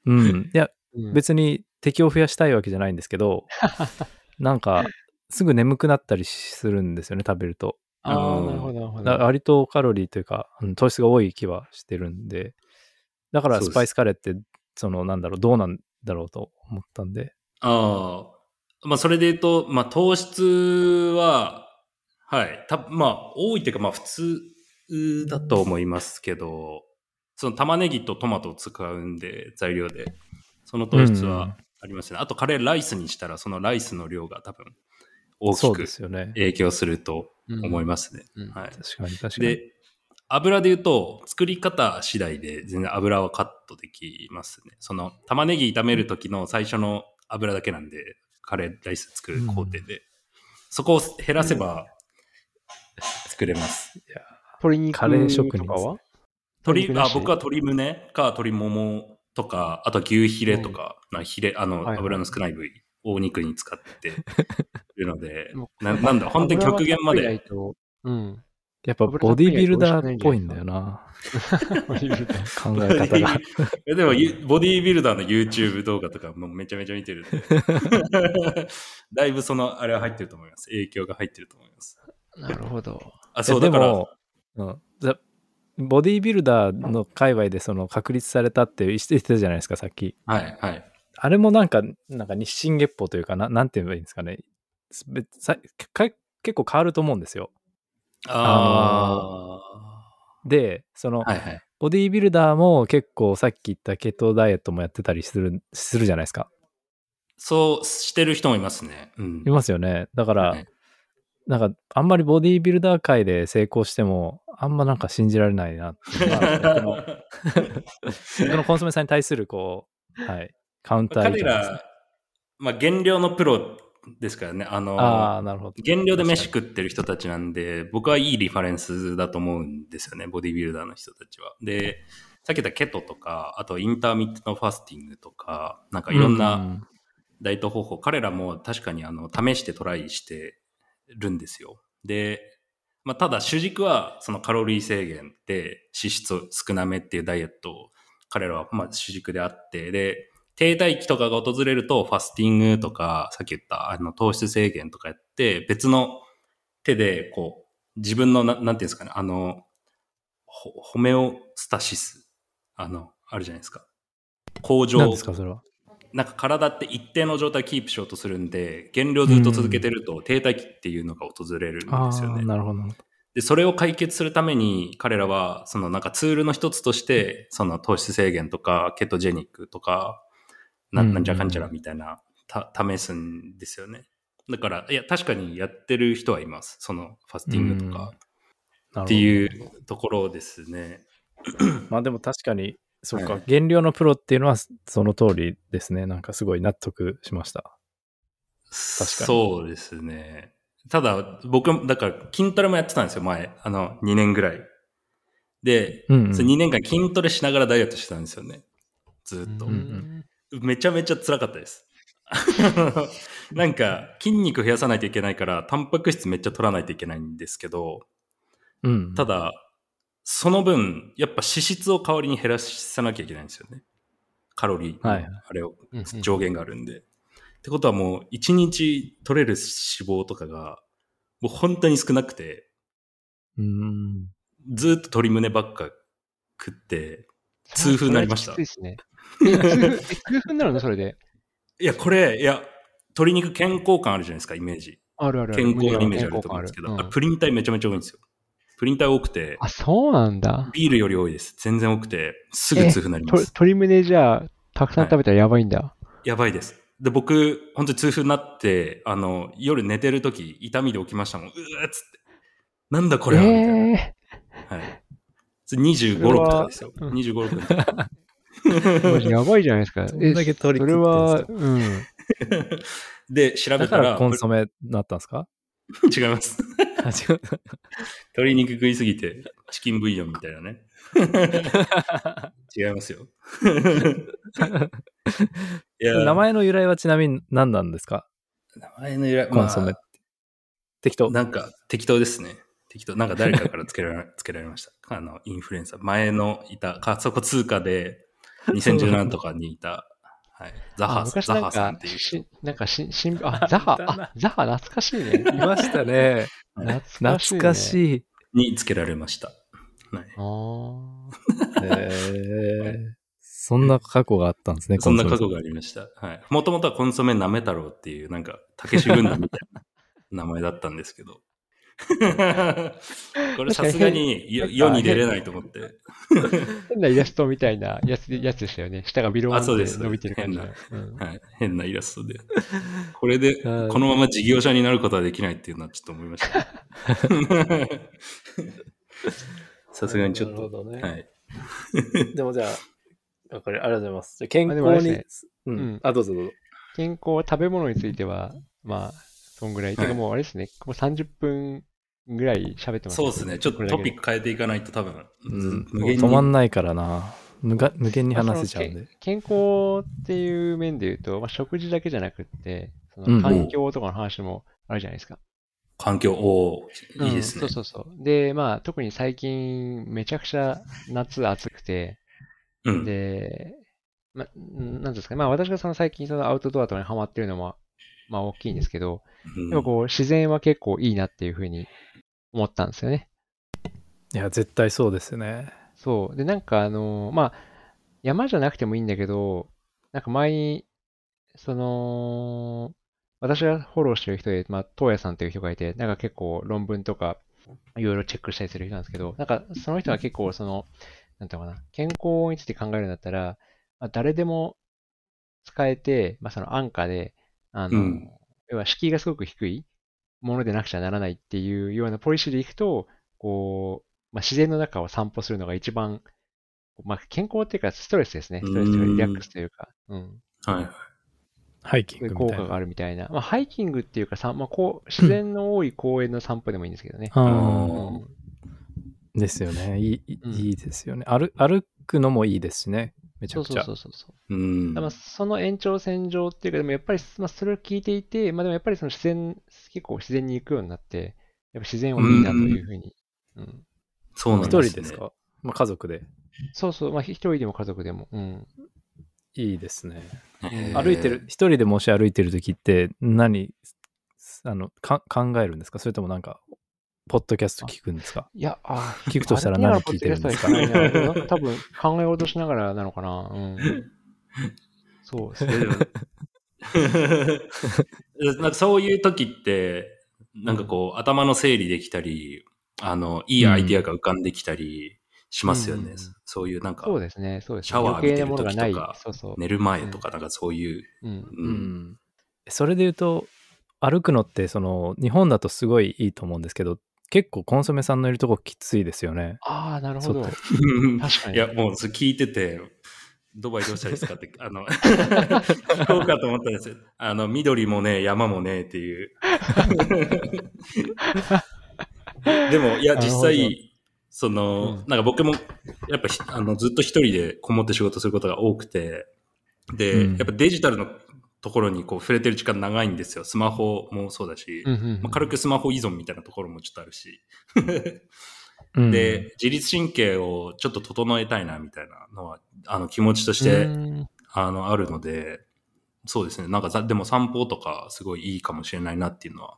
うん。いや、うん、別に敵を増やしたいわけじゃないんですけど、<laughs> なんか、すぐ眠くなったりするんですよね、食べると。ああ、うんなるほど、なるほど。割とカロリーというか、うん糖質が多い気はしてるんで、だからスパイスカレーって、その、なんだろう、どうなんだろうと思ったんで。ああ。まあ、それで言うと、まあ、糖質は、はい。た、まあ、多いっていうか、まあ、普通だと思いますけど、その玉ねぎとトマトを使うんで、材料で。その糖質うんはありますね。あと、カレーライスにしたら、そのライスの量が多分、大そうできくすよね。影響すると思いますね。うんはい。確かに確かに。で、油で言うと、作り方次第で全然油はカットできますね。その、玉ねぎ炒める時の最初の油だけなんで、カレーライス作る工程で。そこを減らせば、作れます。鶏肉カレー職人とかは？鶏、あ、僕は鶏胸か鶏ももとか、あと牛ヒレとか、なヒレ、あの、はいはい油の少ない部位、大肉に使ってるので <laughs> も、ななんだ、本当に極限まで。うん。やっぱボディビルダーっぽいんだよな。考え方が。え <laughs> でも、ゆボディービルダーの YouTube 動画とかもめちゃめちゃ見てるんで。<laughs> だいぶその、あれは入ってると思います。影響が入ってると思います。なるほど。あ、そう、だから、でも、うん、ざボディビルダーの界隈でその確立されたって言ってたじゃないですか、さっき。はい、はい。あれもなんか、なんか日進月歩というかな、なんて言えばいいんですかね。結構変わると思うんですよ。あで、その、あ、はい、はい。ボディビルダーも結構さっき言ったケトダイエットもやってたりする、するじゃないですか。そうしてる人もいますね。うんい。ますよね。だから、はいなんか、あんまりボディビルダー界で成功しても、あんまなんか信じられないなっていうの <laughs> 僕のコンソメさんに対する、こう、はい、カウンターねら、まあ、減量のプロですからね。あの、ああ、なるほど。減量で飯食ってる人たちなんで、僕はいいリファレンスだと思うんですよね、ボディビルダーの人たちは。で、さっき言ったケトとか、あとインターミットのファスティングとか、なんかいろんうなダイエット方法、彼らも確かにあの試してトライしてるんですよ。で、まあ、ただ主軸はそのカロリー制限で脂質を少なめっていうダイエットを彼らはまあ主軸であって、で、停滞期とかが訪れるとファスティングとか、さっき言ったあの糖質制限とかやって、別の手でこう、自分のな、なんていうんですかね、あの、ホホメオスタシス、あの、あるじゃないですか。向上。何ですか、それは？なんか体って一定の状態をキープしようとするんで、減量ずっと続けてると停滞期っていうのが訪れるんですあよね。あ、なるほど。で、それを解決するために彼らは、そのなんかツールの一つとして、その糖質制限とか、ケトジェニックとか、なうんなんじゃかんちゃらみたいな、た、試すんですよね。だから、いや、確かにやってる人はいます。そのファスティングとかっっていうところですね。まあでも確かに、そうか、はい減量のプロっていうのはその通りですね。なんかすごい納得しました。かにそうですね。ただ、僕、だから筋トレもやってたんですよ、前。あの、2年ぐらい。で、うんうんそれ2年間筋トレしながらダイエットしてたんですよね。ずっと。んめちゃめちゃ辛かったです。<laughs> なんか、筋肉増やさないといけないから、タンパク質めっちゃ取らないといけないんですけど、うん。ただ、その分、やっぱ脂質を代わりに減らさなきゃいけないんですよね。カロリーの、はいあれをうんうん上限があるんで。ってことはもう1日取れる脂肪とかがもう本当に少なくて、うん。ずーっと鶏胸ばっか食って、痛風になりましたきついですね。<laughs> なるの？それで。いや、これ、いや、鶏肉健康感あるじゃないですか、イメージ。あるあるある。健康なイメージあると思うんですけど、健康感あるあプリン体めちゃめちゃ多いんですよ。プリン体多くて、あ、そうなんだ。ビールより多いです。全然多くて、すぐ痛風になりまとす。鶏胸じゃあ、たくさん食べたらやばいんだ。やばいです。で、僕、本当に痛風になって、あの、夜寝てる時痛みで起きましたもん。うーっつって。なんだこれは、みたいな。えはい。それ25、それは6とかですよ。うん25、6の時。ー、マジ <laughs> やばいじゃないですか。<laughs> どんえ、だけそれ鶏食は、ってん <laughs> うん。で、調べだからたら、コンソメになったんですか？違います。あ、違う。鶏肉食いすぎて、チキンブイヨンみたいなね。違いますよ。いや、名前の由来はちなみに何なんですか？名前の由来、コンソメって。適当。なんか適当ですね。適当。なんか誰かからつけられつけられました。あの、インフルエンサー。前のいた、仮想通貨で2017とかにいた、はい。ザあハ、ザハさんっていう、なんかし、しん、あ、ザハ、<laughs> あ、ザハ懐かしいね。いましたね。<laughs> 懐かしい、ね。懐かい。しい。につけられました。はい。あ <laughs> へーそんな過去があったんですね、そんなコンソメ過去がありました。はい。もともとはコンソメなめ太郎っていう、なんか、たけし軍団みたいな名前だったんですけど。<laughs> これさすがに世世に出れないと思って。ー変なイラストみたいなやつやつでしたよね。下がビローンってあそうです伸びてる感じはい。変なイラストで。これで、はいこのまま事業者になることはできないっていうのはちょっと思いました。さすがにちょっと。なるほどねはい。でもじゃあ、わかる、ありがとうございます。健康にれで、ううんん。あ、どうぞどうぞ。健康、食べ物については、まあ、そんぐらい。はいてかもうあれですね、もう30分ぐらい喋ってます、そうですね。ちょっとトピックク変えていかないと多分、うん、無限に止まんないからな。無が無限に話せちゃうんで。健康っていう面で言うと、まあ、食事だけじゃなくって、そうんの環境とかの話もあるじゃないですか。環境、おーいいですね。うんそうそうそう。で、まあ、特に最近、めちゃくちゃ夏暑くて、うん。で、ま、んなんですかね。まあ、私がその最近そのアウトドアとかにハマってるのも、まあ、大きいんですけど、うんでもこう、自然は結構いいなっていうふうに思ったんですよね。いや、絶対そうですね。そう。で、なんかあの、まあ、山じゃなくてもいいんだけど、なんか前に、その、私がフォローしてる人で、まあ、東野さんっていう人がいて、なんか結構論文とか、いろいろチェックしたりする人なんですけど、なんかその人は結構その、なんていうのかな、健康について考えるんだったら、まあ、誰でも使えて、まあ、その安価で、あの、うん要は敷居がすごく低いものでなくちゃならないっていうようなポリシーでいくと、こう、まあ、自然の中を散歩するのが一番、まあ、健康っていうかストレスですね。ストレスというかリラックスというか、うん。はい。ハイキングみたいな。効果があるみたいな。まあ、ハイキングっていうかさ、まあ、こう、自然の多い公園の散歩でもいいんですけどね。あうーんですよね。いいいうんいいですよね。歩歩くのもいいですしね。めちそうそうゃくちゃ。そうそうそう。うん。まあ、その延長線上っていうか、でもやっぱり、まあ、それを聞いていて、まあ、でもやっぱりその自然、結構自然に行くようになって、やっぱ自然はいいなというふうに。うん。一そうなんですね。人ですか？まあ家族で。そうそう、まあ、一人でも家族でも。うん。いいですね。歩いてる、一人でもし歩いてる時って何、あの、か考えるんですか？それともなんか、ポッドキャスト聞くんですか？いや、あー聞くとしたら何聞いてるんですか？歩きながらポッドキャストは聞かないななんか多分考え事しながらなのかな。うん。<laughs> そうですね。<laughs> なんかそういう時って、なんかこう、頭の整理できたり、あの、いいアイディアが浮かんできたりしますよね。うんそういうなんかそう、ですね。そうですね。シャワー浴びてる時とか。そうそう。寝る前とか、なんかそういう、うん。う。うんん。それで言うと、歩くのって、その、日本だとすごいいいと思うんですけど、結構コンソメさんのいるとこきついですよね。ああ、なるほど。<laughs> 確かに。いや、もう聞いてて、ドバイどうしたらいいですかって、<laughs> あの、聞こうかと思ったんですよ。あの、緑もね、山もね、っていう。<laughs> でも、いや、実際、その、うんなんか僕も、やっぱひあのずっと一人でこもって仕事することが多くて、で、うんやっぱデジタルのところにこう触れてる時間長いんですよ。スマホもそうだし、うんうんうんまあ、軽くスマホ依存みたいなところもちょっとあるし。うんで、自律神経をちょっと整えたいなみたいなのは、あの気持ちとして、うんあの、あるので、そうですね。なんかざ、でも散歩とかすごいいいかもしれないなっていうのは、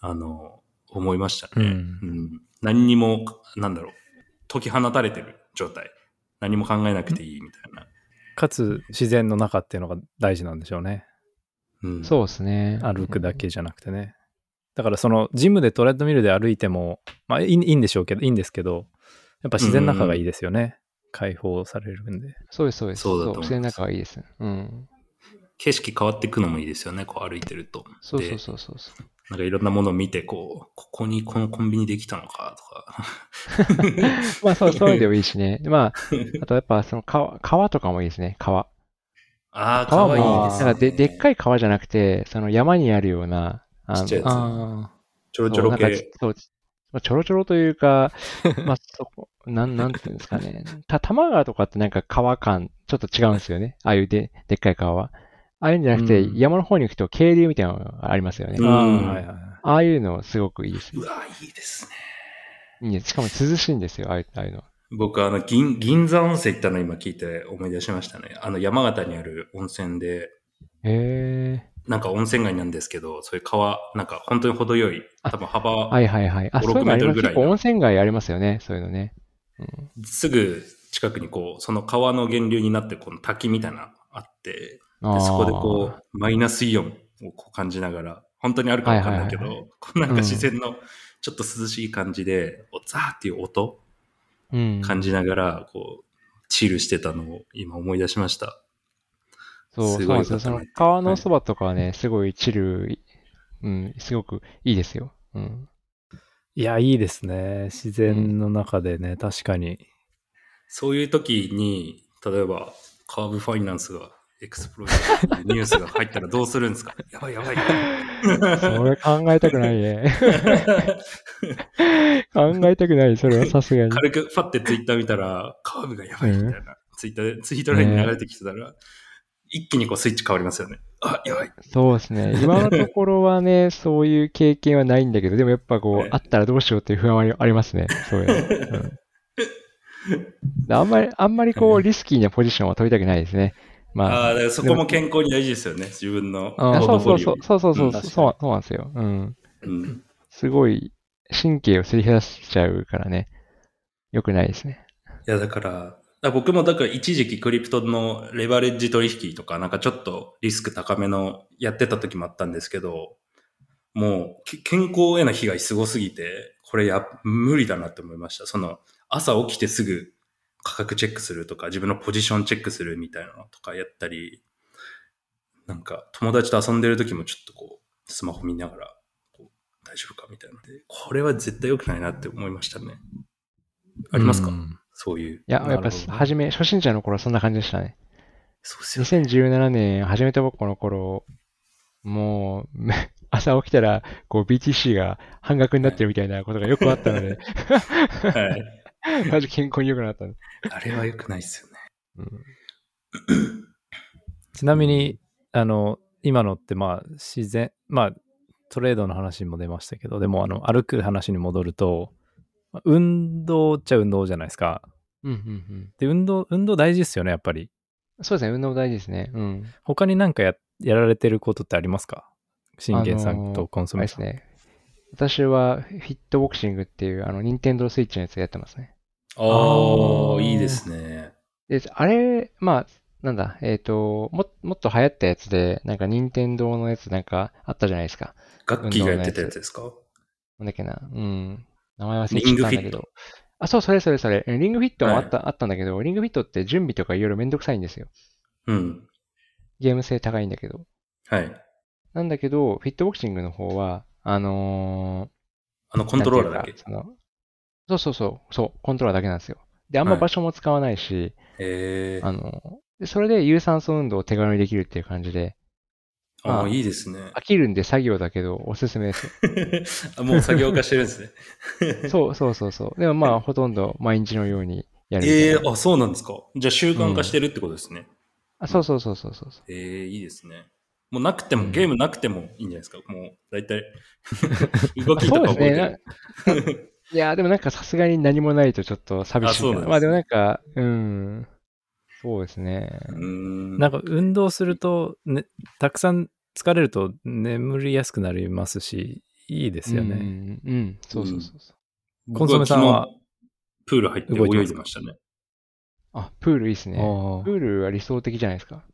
あの、思いましたね。うんうん何にも、なんだろう、解き放たれてる状態。何も考えなくていいみたいな。かつ自然の中っていうのが大事なんでしょうね。うん、そうですね。歩くだけじゃなくてね。だからそのジムでトレッドミルで歩いても、まあいいいいんでしょうけど、いいんですけど、やっぱ自然の中がいいですよね。解放されるんで。そうです、そうです。そうだと思います自然の中がいいです。うん。景色変わっていくのもいいですよね、こう歩いてると。でそうそうそうそうそう。なんかいろんなものを見て、こう、ここにこのコンビニできたのかとか。<laughs> まあそう、そういうのでもいいしね。で <laughs> まあ、あとやっぱその川、川とかもいいですね、川。ああ、か川わいいも、ですね。なんかで、でっかい川じゃなくて、その山にあるような、ちっちゃいやつあちょろちょろそうなんか系。そうまあちょろちょろというか、<laughs> まあ、そこ、なん、なんていうんですかね。た、多摩川とかってなんか川感、ちょっと違うんですよね。ああいうで、でっかい川は。ああいうんじゃなくて、うん山の方に行くと渓流みたいなのがありますよね。あ。あいはいはい。ああいうのすごくいいですう。わ、いいですね。いいね。しかも涼しいんですよ、ああいうああいうの。僕、あの、銀、銀座温泉行ったの今聞いて思い出しましたね。あの、山形にある温泉で、へえ。なんか温泉街なんですけど、そういう川、なんか本当に程よい、あ多分幅、はいはいはい。あ、5そういうのあり6メートル。ぐらい温泉街ありますよね、そういうのね。うん、すぐ近くにこう、その川の源流になって、この滝みたいなのあって、でそこでこう、マイナスイオンをこう感じながら、本当にあるかわかんないけど、はいはいこうなんか自然のちょっと涼しい感じで、おザーっていう音うん。感じながら、こう、チルしてたのを今思い出しました。そう、そうすなんですその川のそばとかはね、すごいチル、うん、すごくいいですよ。うん。いや、いいですね。自然の中でね、確かに。そういう時に、例えば、カーブファイナンスがエクスプロイトっていうニュースが入ったらどうするんですか？<laughs> やばいやばい。それ考えたくないね。考えたくない、それはさすがに。<laughs> 軽くファってツイッター見たら、カーブがやばいみたいな、ツイッターで、ツイートラインに流れてきてたら、一気にこうスイッチ変わりますよね。あ、やばい。そうですね。<laughs> 今のところはね、そういう経験はないんだけど、でもやっぱこう、ねあったらどうしようっていう不安はありますね。そういうの。うんあんまり、あんまりこう、リスキーなポジションは取りたくないですね。まああ、あ、だからそこも健康に大事ですよね。自分のああそうそうそう、そうそうそう、うんそうそうなんですよ。うん。うん。すごい、神経をすり減らしちゃうからね。良くないですね。いや、だから、だ僕もだから一時期クリプトのレバレッジ取引とか、なんかちょっとリスク高めのやってた時もあったんですけど、もう健康への被害すごすぎて、これや、無理だなって思いました。その、朝起きてすぐ価格チェックするとか、自分のポジションチェックするみたいなのとかやったり、なんか友達と遊んでる時もちょっとこう、スマホ見ながら、大丈夫かみたいなので、これは絶対良くないなって思いましたね。ありますか、うんそういう。いや、やっぱ初め、初心者の頃はそんな感じでしたね。そうですよね。2017年始めたばっかの頃、もう、め <laughs> 朝起きたら、こう BTC が半額になってるみたいなことがよくあったので、はい。<laughs> マジ健康に良くなったの。あれは良くないですよね。うんちなみに、あの、今のってまあ自然、まあトレードの話にも出ましたけど、でもあの歩く話に戻ると、まあ運動っちゃ運動じゃないですか。うんうんうん。で、運動、運動大事ですよね、やっぱり。そうですね、運動大事ですね。うん。他になんかややられてることってありますか？真剣さんとコンソメさん。ですね。私はフィットボクシングっていう、あの、ニンテンドースイッチのやつやってますね。あああ、ーいいですね。で、あれ、まあ、なんだ、えっ、と、も、もっと流行ったやつで、なんか、任天堂のやつなんかあったじゃないですか。ガッキーがやってたやつですか？なんだっけな。うん。名前忘れちゃったんだけどリングフィット。あ、そう、それそれそれ。えリングフィットもあった、あったんだけど、リングフィットって準備とかいろいろめんどくさいんですよ。うん。ゲーム性高いんだけど。はい。なんだけど、フィットボクシングの方は、あのあの、コー、ントローラーだけ？そのそうそうそう、そう、コントローラーだけなんですよ。で、あんまはい場所も使わないし、ええあの、でそれで有酸素運動を手軽にできるっていう感じで、ああ、あいいですね。飽きるんで作業だけど、おすすめですよ。<laughs> あもう作業化してるんですね。<laughs> そうそうそうそう。でもまあ、ほとんど毎日のようにやる。ええあ、そうなんですか。じゃあ習慣化してるってことですね。あ、そうそうそうそうそう。ええいいですね。もうなくても、うんゲームなくてもいいんじゃないですか。もう、だいたい、動きとか覚えてる。<laughs> いや、でもなんかさすがに何もないとちょっと寂しい。あそうなんですねまあでもなんか、うん。そうですね。なんか運動すると、ね、たくさん疲れると眠りやすくなりますし、いいですようんね。うんうん。そうそうそうそう。コンソメさんはプール入って泳いでましたね。あ、プールいいっすね。プールは理想的じゃないですか。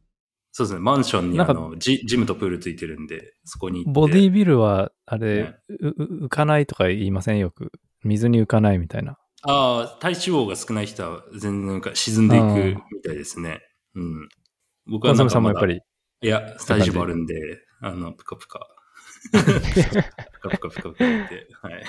そうですね。マンションにあのジジムとプールついてるんで、そこに行って。ボディービルは、あれ、ねうう浮かないとか言いません？よく。水に浮かないみたいな。ああ、体脂肪が少ない人は全然か沈んでいくみたいですね。うん。僕はなんかまださんもやっぱり。いや、体脂肪あるんで、あの、ぷかぷか。<laughs> ぷかぷかぷかぷかって、はい。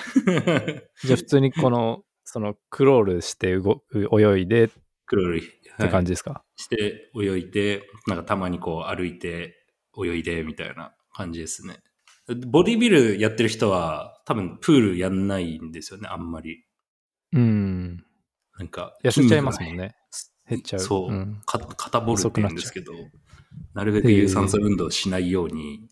じゃあ普通にこの、そのクロールして動泳いでっクロール、て感じ、じですか、して泳いで、なんかたまにこう歩いて泳いでみたいな感じですね。ボディビルやってる人は多分プールやんないんですよね、あんまり。うん。なんか。痩せちゃいますもんね。ね。減っちゃう。そう。んか肩ボルって言うんですけど、なるべく有酸素運動しないように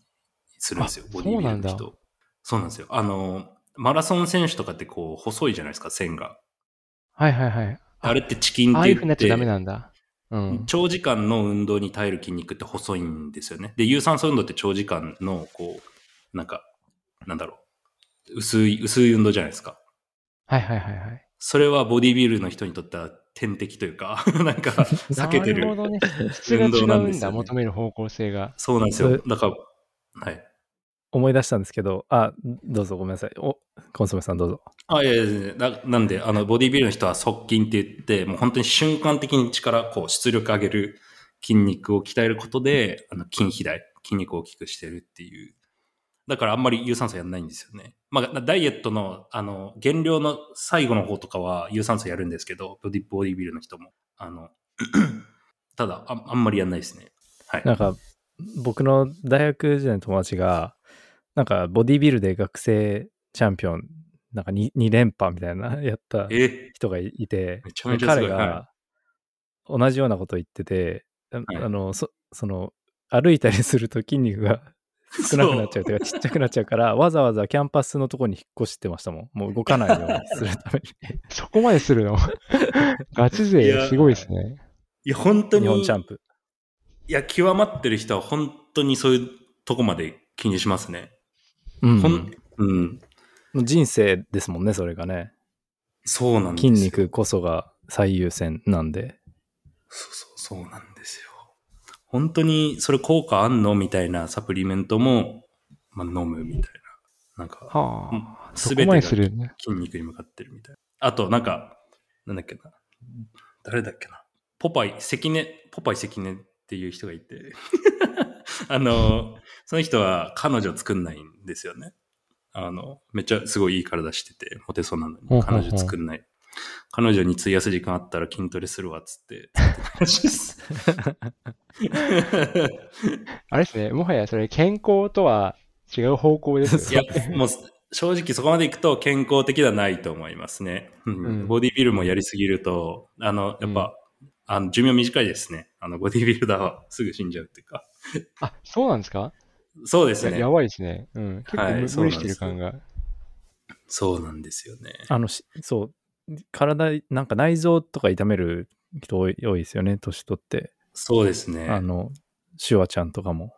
するんですよ、あボディビルのそうなん人。そうなんですよ。あの、マラソン選手とかってこう、細いじゃないですか、線が。はいはいはい。あれってチキンああって言って、いうふうになっちゃダメなんだ。うん。長時間の運動に耐える筋肉って細いんですよね。で、有酸素運動って長時間の、こう、なんか、なんだろう、薄い、薄い運動じゃないですか。はいはいはいはい。それはボディビルの人にとっては天敵というか、<laughs> なんか、避けてる。なるほどね。質が違運動なんうんだ、ですよね求める方向性が。そうなんですよ。だから、はい。思い出したんですけど、あ、どうぞごめんなさい。お、コンソメさんどうぞ。あ、いやいやいやななんで、あの、ボディビルの人は側筋って言って、もう本当に瞬間的に力、こう、出力上げる筋肉を鍛えることで、あの、筋肥大、筋肉を大きくしてるっていう。だからあんまり有酸素やんないんですよね。まあ、ダイエットの、あの、減量の最後の方とかは有酸素やるんですけど、ボディボディビルの人も。あの、<clears throat> ただあ、あんまりやんないですね。はい。なんか、僕の大学時代の友達が、なんかボディビルで学生チャンピオン、なんか 2, 2連覇みたいな <laughs> やったえ？人がいて、めちゃめちゃ彼が同じようなこと言ってて、あはいあの、そその、歩いたりすると筋肉が少なくなっちゃうというか、ちっちゃくなっちゃうから、わざわざキャンパスのところに引っ越してましたもん。もう動かないように <laughs> するために。そこまでするの？<laughs> ガチい勢やすごいですね。いや、本当に。日本チャンプ。いや、極まってる人は本当にそういうとこまで気にしますね。うんほんうん。人生ですもんね、それがね。そうなんですよ。筋肉こそが最優先なんで。そうそう、そうなんですよ。本当にそれ効果あんのみたいなサプリメントも、まあ、飲むみたいな。なんか、はあ。そすべてが。筋肉に向かってるみたいな。あと、なんか、なんだっけな。誰だっけな。ポパイ、関根、ポパイ関根っていう人がいて、<laughs> あの、その人は彼女作んないんですよね。あの、めっちゃすごいいい体してて、モテそうなのに、彼女作んない。彼女に費やす時間あったら筋トレするわ、っつって。<laughs> あれですね。もはやそれ健康とは違う方向ですいよや、もう正直そこまでいくと健康的ではないと思いますね。うんうんボディビルもやりすぎると、あの、やっぱ、あの寿命短いですね。あの、ボディビルダーはすぐ死んじゃうっていうか。あ、そうなんですか？そうですねやや。ばいですね。うん。結構はい無,、理してる感が。そうなんですよね。あの、しそう、体、なんか内臓とか痛める人多いですよね、年取って。そうですね。あの、シュワちゃんとかも、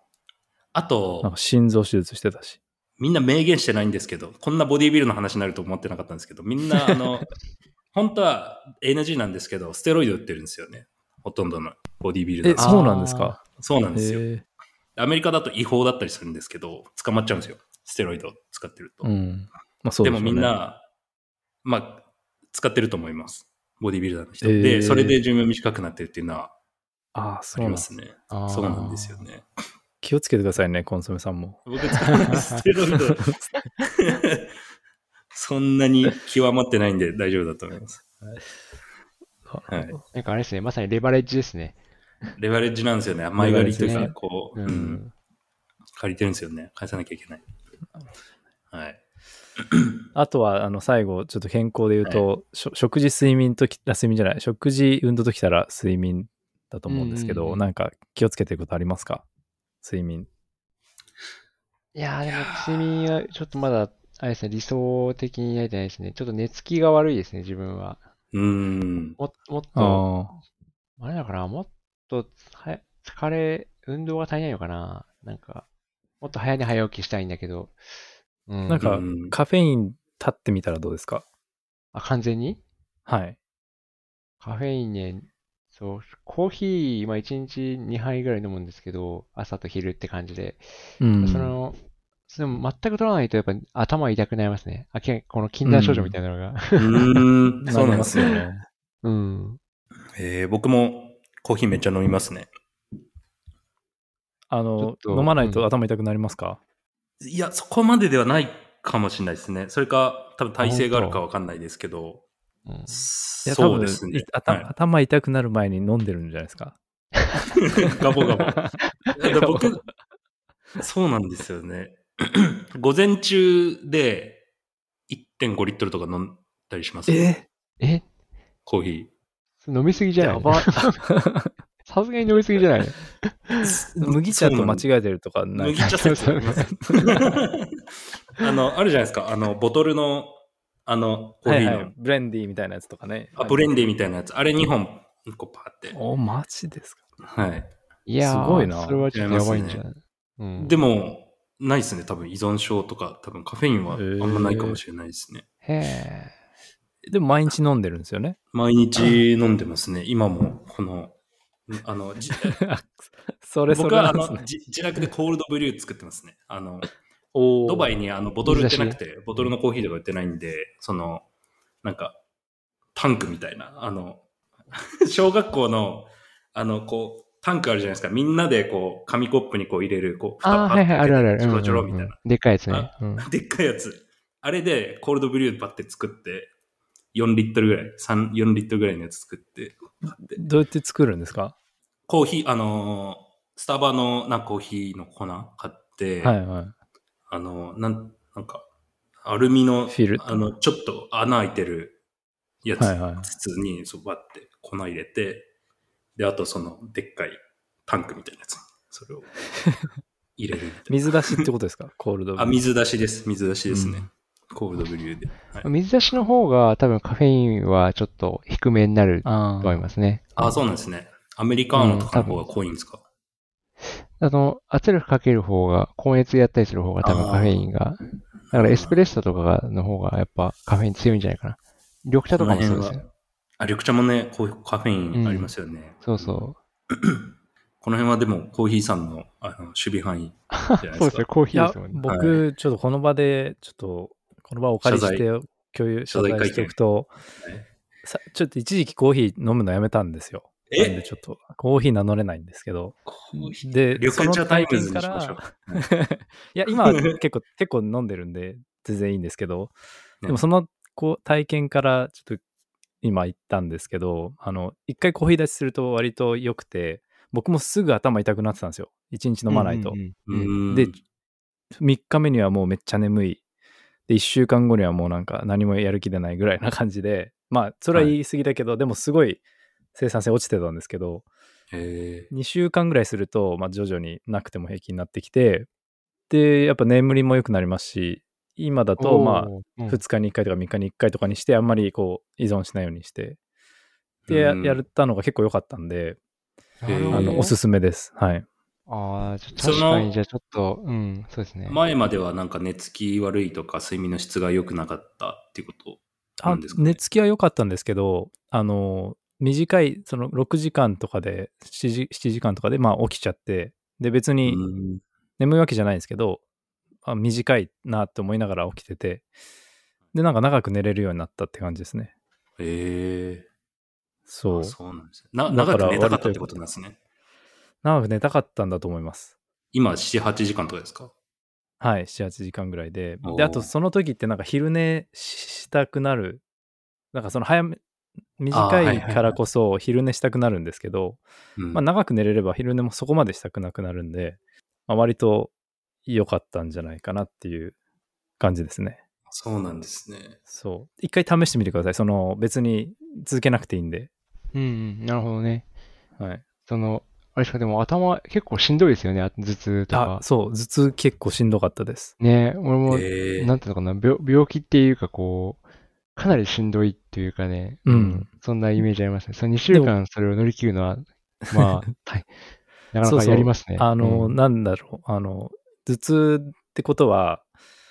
あなんとか、心臓手術してたし。みんな明言してないんですけど、こんなボディビルの話になると思ってなかったんですけど、みんな、あの、<laughs> 本当は NG なんですけど、ステロイド打ってるんですよね。ほとんどのボディビルダーえ、はそうなんですか？そうなんですよ。アメリカだと違法だったりするんですけど、捕まっちゃうんですよ。ステロイドを使ってると。うん。まあそうしょうねでもみん、な、まあ、使ってると思います。ボディビルダーの人。えーで、それで寿命短くなってるっていうのはああ、あそうなんだりますね。そうなんですよね。気をつけてくださいね、コンソメさんも。僕使うステロイド、そんなに極まってないんで大丈夫だと思います。はい。なんかあれですね。まさにレバレッジですね。レバレッジなんですよね。前借りというか、こう、ううんん、借りてるんですよね。返さなきゃいけない。はい。<clears throat> あとは、あの、最後、ちょっと健康で言うと、しょ食事、睡眠とき、あ、睡眠じゃない、食事、運動ときたら睡眠だと思うんですけど、うんなんか気をつけてることありますか？睡眠。いやーでも睡眠はちょっとまだ、あれですね、理想的にやりたいですね。ちょっと寝つきが悪いですね、自分は。うーん。ももっと、ああれだから、もっと、は疲れ、運動が足りないのかななんか、もっと早寝早起きしたいんだけど、うん。なんかうんカフェイン立ってみたらどうですか？あ、完全に？はい。カフェインね、そう、コーヒー、今1日2杯ぐらい飲むんですけど、朝と昼って感じで、うん。その、それも全く取らないとやっぱ頭痛くなりますね。あ、けこの禁断症状みたいなのが。うーん、な <laughs> そうりまよなんですすよね。ね。うん。えー僕もコーヒーめっちゃ飲みますね。あの飲まないとうん頭痛くなりますか、いや、そこまでではないかもしれないですね。それか、多分体勢があるかわかんないですけど、うんそうですねはい頭痛くなる前に飲んでるんじゃないですか。ガボガボ。<laughs> で僕、そうなんですよね。<clears throat> 午前中で1.5リットルとか飲んだりします。え？え？コーヒ飲みすぎじゃない？やば。<laughs> さすがに飲みすぎじゃ <laughs> ない？麦茶と間違えてるとかー。ない？麦茶説あります。あの、あるじゃないですか。あの、ボトルの、あの、コーヒーの、はいはい、ブレンディーみたいなやつとかね。あブレンデーみたいなやつ。あれ2本、こうパーって。お、マジですか？はい。いやーすごいなそれはちょっとやばいんじゃない？うん。でも、ないですね。多分依存症とか、多分カフェインはあんまないかもしれないですね。へでも毎日飲んでるんですよね？毎日飲んでますね。今も、この、あの、じ <laughs> それそ僕はあれなんですね。のじ自宅でコールドブリュー作ってますね。あの、ドバイにあのボトル売ってなくて、ボトルのコーヒーとか売ってないんで、その、なんか、タンクみたいな、あの、<laughs> 小学校の、あの、こう、タンクあるじゃないですか。みんなでこう、紙コップにこう入れる、こう、ああ、はいはい、あるあるある。ちょろちょろみたいな。でっかいやつね。うんでっかいやつ。あれでコールドブリューバッて作って、4リットルぐらい、3、4リットルぐらいのやつ作って、買ってどうやって作るんですか？コーヒー、あのースタバのなコーヒーの粉買って、はいはい。あのーなん、なんか、アルミの、フィルターあの、ちょっと穴開いてるやつ、はいはい筒に、そう、バって粉入れて、で、あとその、でっかいタンクみたいなやつに、それを入れる <laughs> 水出しってことですか？コールド。あ、水出しです。水出しですね。うんコールドブリューで。はい、水出しの方が多分カフェインはちょっと低めになるとあ思いますね。あ、そうなんですね。アメリカーノとかの方が濃いんですか、あの、圧力かける方が、高熱やったりする方が多分カフェインが、だからエスプレッソとかがの方がやっぱカフェイン強いんじゃないかな。緑茶とかもそうですよ。あ、緑茶もね、こういうカフェインありますよね。そうそ <clears throat> この辺はでもコーヒーさんのあの守備範囲じゃないう。ですか？<laughs> そうですよ、コーヒーですもんね。僕、ちょっとこの場で、ちょっと、この場をお借りして、共有、謝謝罪しておくと、はいさちょっと一時期コーヒー飲むのやめたんですよ。え？なんでちょっと、コーヒー名乗れないんですけど。で、緑茶タイムズ体験かにしましょうら、<laughs> いや、今は結構、結構飲んでるんで、全然いいんですけど、ねでもそのこう体験からちょっと今言ったんですけど、あの、一回コーヒー出しすると割と良くて、僕もすぐ頭痛くなってたんですよ。一日飲まないと。うんうんううんんで、3日目にはもうめっちゃ眠い。で、1週間後にはもうなんか何もやる気出ないぐらいな感じで、まあ、それは言い過ぎだけど、でもすごい生産性落ちてたんですけど、へ2週間ぐらいすると、まあ、徐々になくても平気になってきて、で、やっぱ眠りも良くなりますし、今だと、まあ、おーうん。2日に1回とか3日に1回とかにして、あんまりこう、依存しないようにして、で、やったのが結構良かったんで、あの、おすすめです。はい。ああ、確かに、じゃあちょっと、うん、そうですね。前まではなんか寝つき悪いとか睡眠の質が良くなかったっていうことなあんですかね？寝つきは良かったんですけど、あの、短い、その6時間とかで、7時 ,7 時間とかで、まあ起きちゃって、で、別にうん眠いわけじゃないんですけど、あ短いなって思いながら起きてて、で、なんか長く寝れるようになったって感じですね。へえそう。そうなんですね。なだから長く寝たかったってことなんですね。長く寝たかったんだと思います。今、7、8時間とかですか？はい、7、8時間ぐらいでで、あとその時ってなんか昼寝したくなる、なんかその早め、短はいはいはいいからこそ昼寝したくなるんですけど、うんまあ長く寝れれば昼寝もそこまでしたくなくなるんで、まあ、割と良かったんじゃないかなっていう感じですね。そうなんですね。そう。一回試してみてください。その別に続けなくていいんで。うんうん、なるほどね。はい。その、あれしかでも頭結構しんどいですよね、あ頭痛とあか、。そう。頭痛結構しんどかったです。ね、俺も、へえなんていうのかな、病病気っていうかこう、かなりしんどいっていうかね、うんそんなイメージありますね。その2週間それを乗り切るのはまあ、<laughs> はい。なかなかやりますね。あの、うんなんだろう、あの、頭痛ってことは、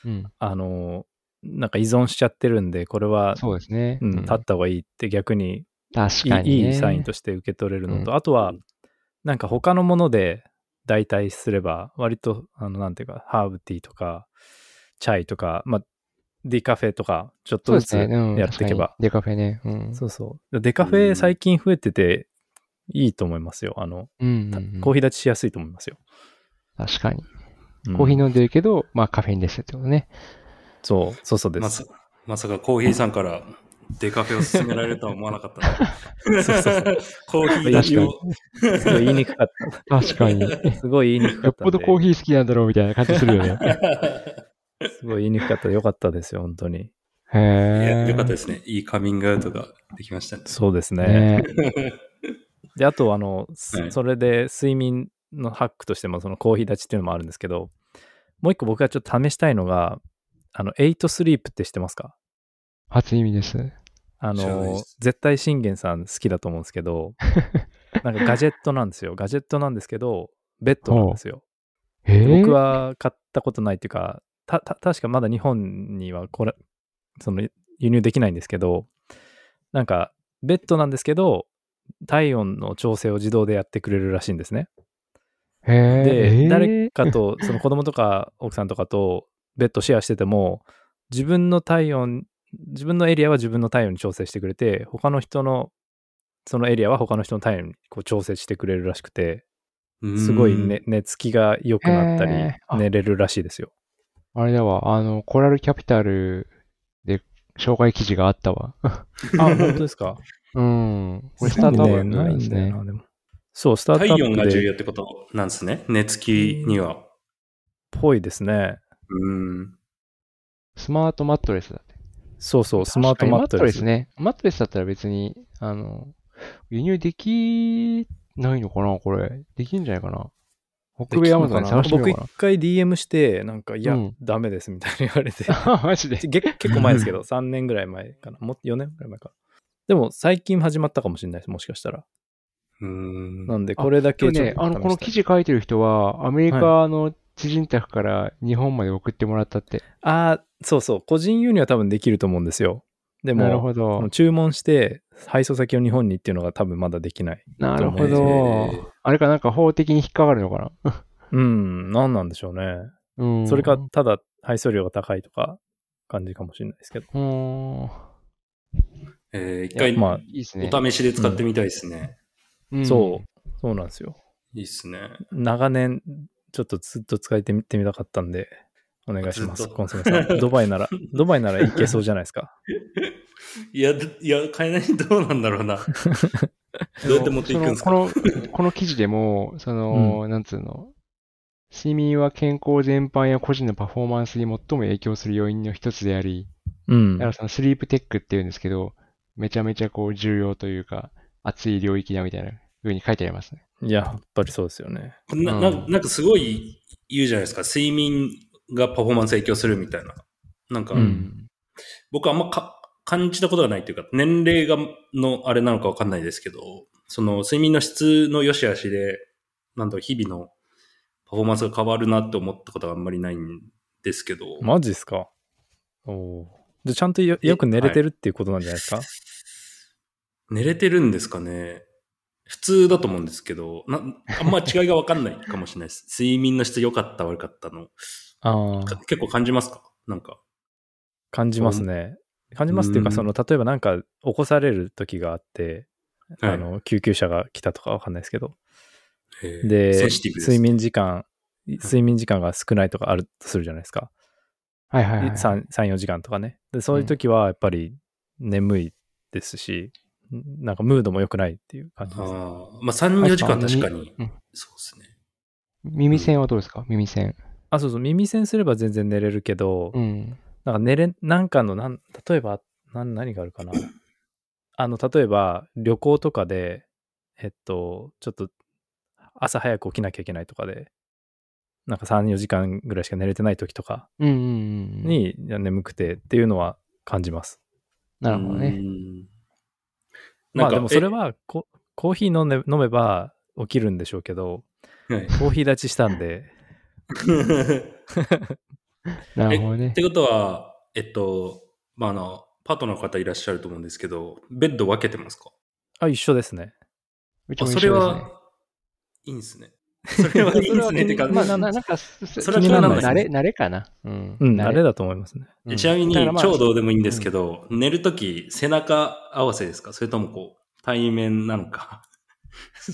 うん。あの、なんか依存しちゃってるんで、これは、そうですね。うん、立った方がいいって逆にい確かに、ね。いいいサインとして受け取れるのと、うんあとは、なんか他のもので代替すれば、割と、あの、なんていうか、ハーブティーとか、チャイとか、まあ、ディカフェとか、ちょっとずつ。やっていけば確か。にデカフェね。うん。そうそう。デカフェ最近増えてて、いいと思いますよ。あの、うんうんうんコーヒー立ちしやすいと思いますよ。確かに。うんコーヒー飲んでるけど、まあカフェインですってことね。そう、そうそうで。ますさまさかコーヒーさんからデカフェを勧められるとは思わなかったな。<laughs> そうそうそうコーヒー立ちを。すごい言いにくかっ確かに。よた。すごい言いにくかっったんで。ぽどコーヒー好きなんだろうみたいな感じするよね。<laughs> すごい言いにくかった。よかったですよ、本当に。へいえ。やよかったですね。いいカミングアウトができましたね。そうですね。ねで、あと、あの、すはいそれで睡眠のハックとしても、そのコーヒー立ちっていうのもあるんですけど、もう一個僕がちょっと試したいのが、あの、 Eight Sleep って知ってますか？初耳です。あの絶対信玄さん好きだと思うんですけど、<laughs> なんかガジェットなんですよ。ガジェットなんですけど、ベッドなんですよ。えー、僕は買ったことないっていうか、た、た、確かまだ日本にはこれ、その輸入できないんですけど、なんか、ベッドなんですけど、体温の調整を自動でやってくれるらしいんですね。へーで、えー？誰かと、その子供とか奥さんとかとベッドシェアしてても、自分の体温、自分のエリアは自分の体温に調整してくれて、他の人の、そのエリアは他の人の体温にこう調整してくれるらしくて、すごい、ね、寝つきが良くなったり寝れるらしいですよ。あれだわ、あの、コラルキャピタルで紹介記事があったわ。<laughs> あ、本当ですか？<laughs> うん。これスタートアップね、なないんんですね。だよな、でも。そう、スタートアップで体温が重要ってことなんですね。寝つきには。ぽいですね。うん。スマートマットレスだ。そうそう、スマートマットレス。確かにね。マットレスだったら別に、あの、輸入できないのかなこれ。できんじゃないかな北米アマゾンで探してみ僕ようか一回 DM して、なんか、いや、うんダメですみたいに言われて。な。<laughs> マジで？げ結構前ですけど、3年ぐらい前かな。もっと4年ぐらい前かな。でも、最近始まったかもしれないです、もしかしたら。うん。なんで、これだけちょっ今日ね、あの、この記事。事書いてる人は、アメリカの知人宅から日本まで送ってもらったって。ああ、そうそう。個人輸入は多分できると思うんですよ。でも、なるほど。注文して、配送先を日本にっていうのが多分まだできない。なるほえどー。あれかなんか法的に引っかかるのかな？<laughs> うん、何なんでしょうね。うん。それか、ただ配送料が高いとか、感じかもしれないですけど。うーん。えー一回、まあいいですね。お試しで使ってみたいですね。うんそう、そうなんですよ。いいっすね。長年、ちょっとずっと使ってみてみたかったんで、お願いします。コンソメさん。ドバイなら、<laughs> ドバイならいけそうじゃないですか。いや、いや、買えないどうなんだろうな。<laughs> どうやって持っていくんですか？この、この記事でも、その、なんつうの、睡眠は健康全般や個人のパフォーマンスに最も影響する要因の一つであり、うんだからそのスリープテックっていうんですけど、めちゃめちゃこう重要というか、熱い領域だみたいな風に書いてありますね。いや、やっぱりそうですよね。なななんかすごい言うじゃないですか。睡眠がパフォーマンス影響するみたいな。なんか、うん僕あんまか感じたことがないというか、年齢がのあれなのかわかんないですけど、その睡眠の質の良し悪しで、なんだろう、日々のパフォーマンスが変わるなって思ったことがあんまりないんですけど、マジっすか？おおー。で、ちゃんとよよく寝れてるっていうことなんじゃないですか、寝れてるんですかね普通だと思うんですけど、なあんま違いがわかんないかもしれないです。<laughs> 睡眠の質良かった悪かったの。あ結構感じますか？なんか。感じますね。感じますっていうか、うんその、例えばなんか起こされる時があって、はいあの、救急車が来たとかわかんないですけど、えーで、睡眠時間、睡眠時間が少ないとかあるとするじゃないですか。はいはいはい。3、3 4時間とかね。で、そういう時はやっぱり眠いですし、なんかムードも良くないっていう感じです。ああ、まあ3、4時間確かにうん、そうですね。耳栓はどうですか？耳栓。あ、そうそう、耳栓すれば全然寝れるけど、うん。なんか寝れ、なんかの、なん例えば、なん何があるかな？<coughs> あの、例えば、旅行とかで、えっと、ちょっと、朝早く起きなきゃいけないとかで、なんか3、4時間ぐらいしか寝れてない時とかうんうんうん。、に、眠くてっていうのは感じます。なるほどね。うん。まあでもそれえ、はコ、コーヒー飲んで飲めば起きるんでしょうけど、はいコーヒー立ちしたんで、<laughs> なるほどねえっ。てことは、えっと、まあ、あの、パートナーの方いらっしゃると思うんですけど、ベッド分けてますか？あ、一緒ですね。あ、うちも一緒それですねは、いいんですね。<laughs> それはいいんですねってか、まあ、なななんか、そそれは気にならない。ですね。慣れ、慣れかな？うん。うん、あれ。だと思いますね。うんちなみにまあ超どうでもいいんですけど、寝るとき背中合わせですか？それともこう、対面なのか？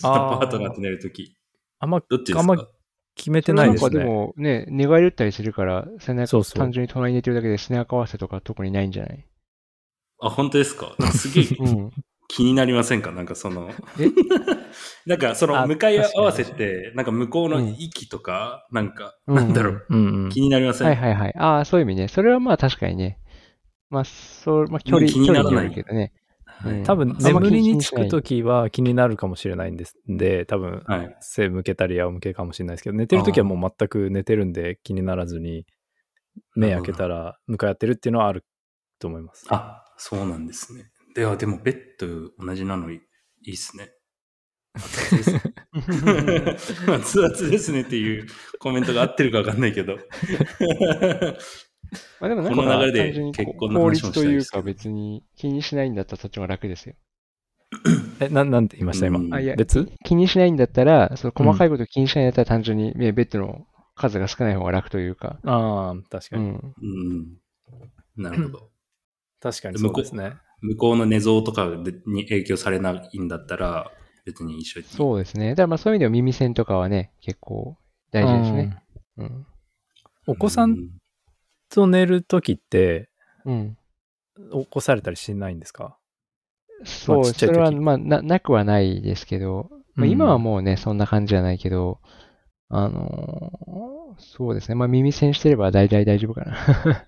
パートナーと寝るとき。あんま、どっちですか？あんま決めてないですそれね。なんかでもね、寝返り打ったりするから、背中そうそう。単純に隣に寝てるだけで背中合わせとか特にないんじゃない？あ、本当ですか？<laughs> すげえ。うん。気になりませんか？なんかそのえ、<laughs> なんかそのあ向かい合わせって、なんか向こうの息とか、なんか、うんなんだろう、うんうん気。になりません？はいはいはい。ああ、そういう意味ね。それはまあ確かにね。まあ、そう、まあ距離、気にならない距離によるけどね。はいうん多分、眠りにつくときは気になるかもしれないんです。で、多分、はい。背向けたり仰向けかもしれないですけど、寝てるときはもう全く寝てるんで気にならずに、目開けたら向かい合ってるっていうのはあると思います。あ、そうなんですね。では、でもベッド同じなのいいいっすね。熱々ですね熱々ですねっていうコメントが合ってるかわかんないけど。<laughs> まあでもなんかこの流れで結婚の効話も率というかしたいですけど別に気にしないんだったらそっちの方が楽ですよ。<coughs> え、ななんて言いました今？うんあ、いや、別気にしないんだったら、その細かいこと気にしないんだったら単純にねベッドの数が少ない方が楽というか。ああ、確かに。うん。うん。なるほど。確かにそうですね。向こうの寝相とかでに影響されないんだったら、別に一緒に。そうですね。だからまあそういう意味では耳栓とかはね、結構大事ですね。うん。お子さんと寝るときって、うん。起こされたりしないんですか？そう、ちっちゃい時それはまあななくはないですけど、まあ、うん今はもうね、そんな感じじゃないけど、あのーそうですね。まあ耳栓してれば大体大丈夫かな。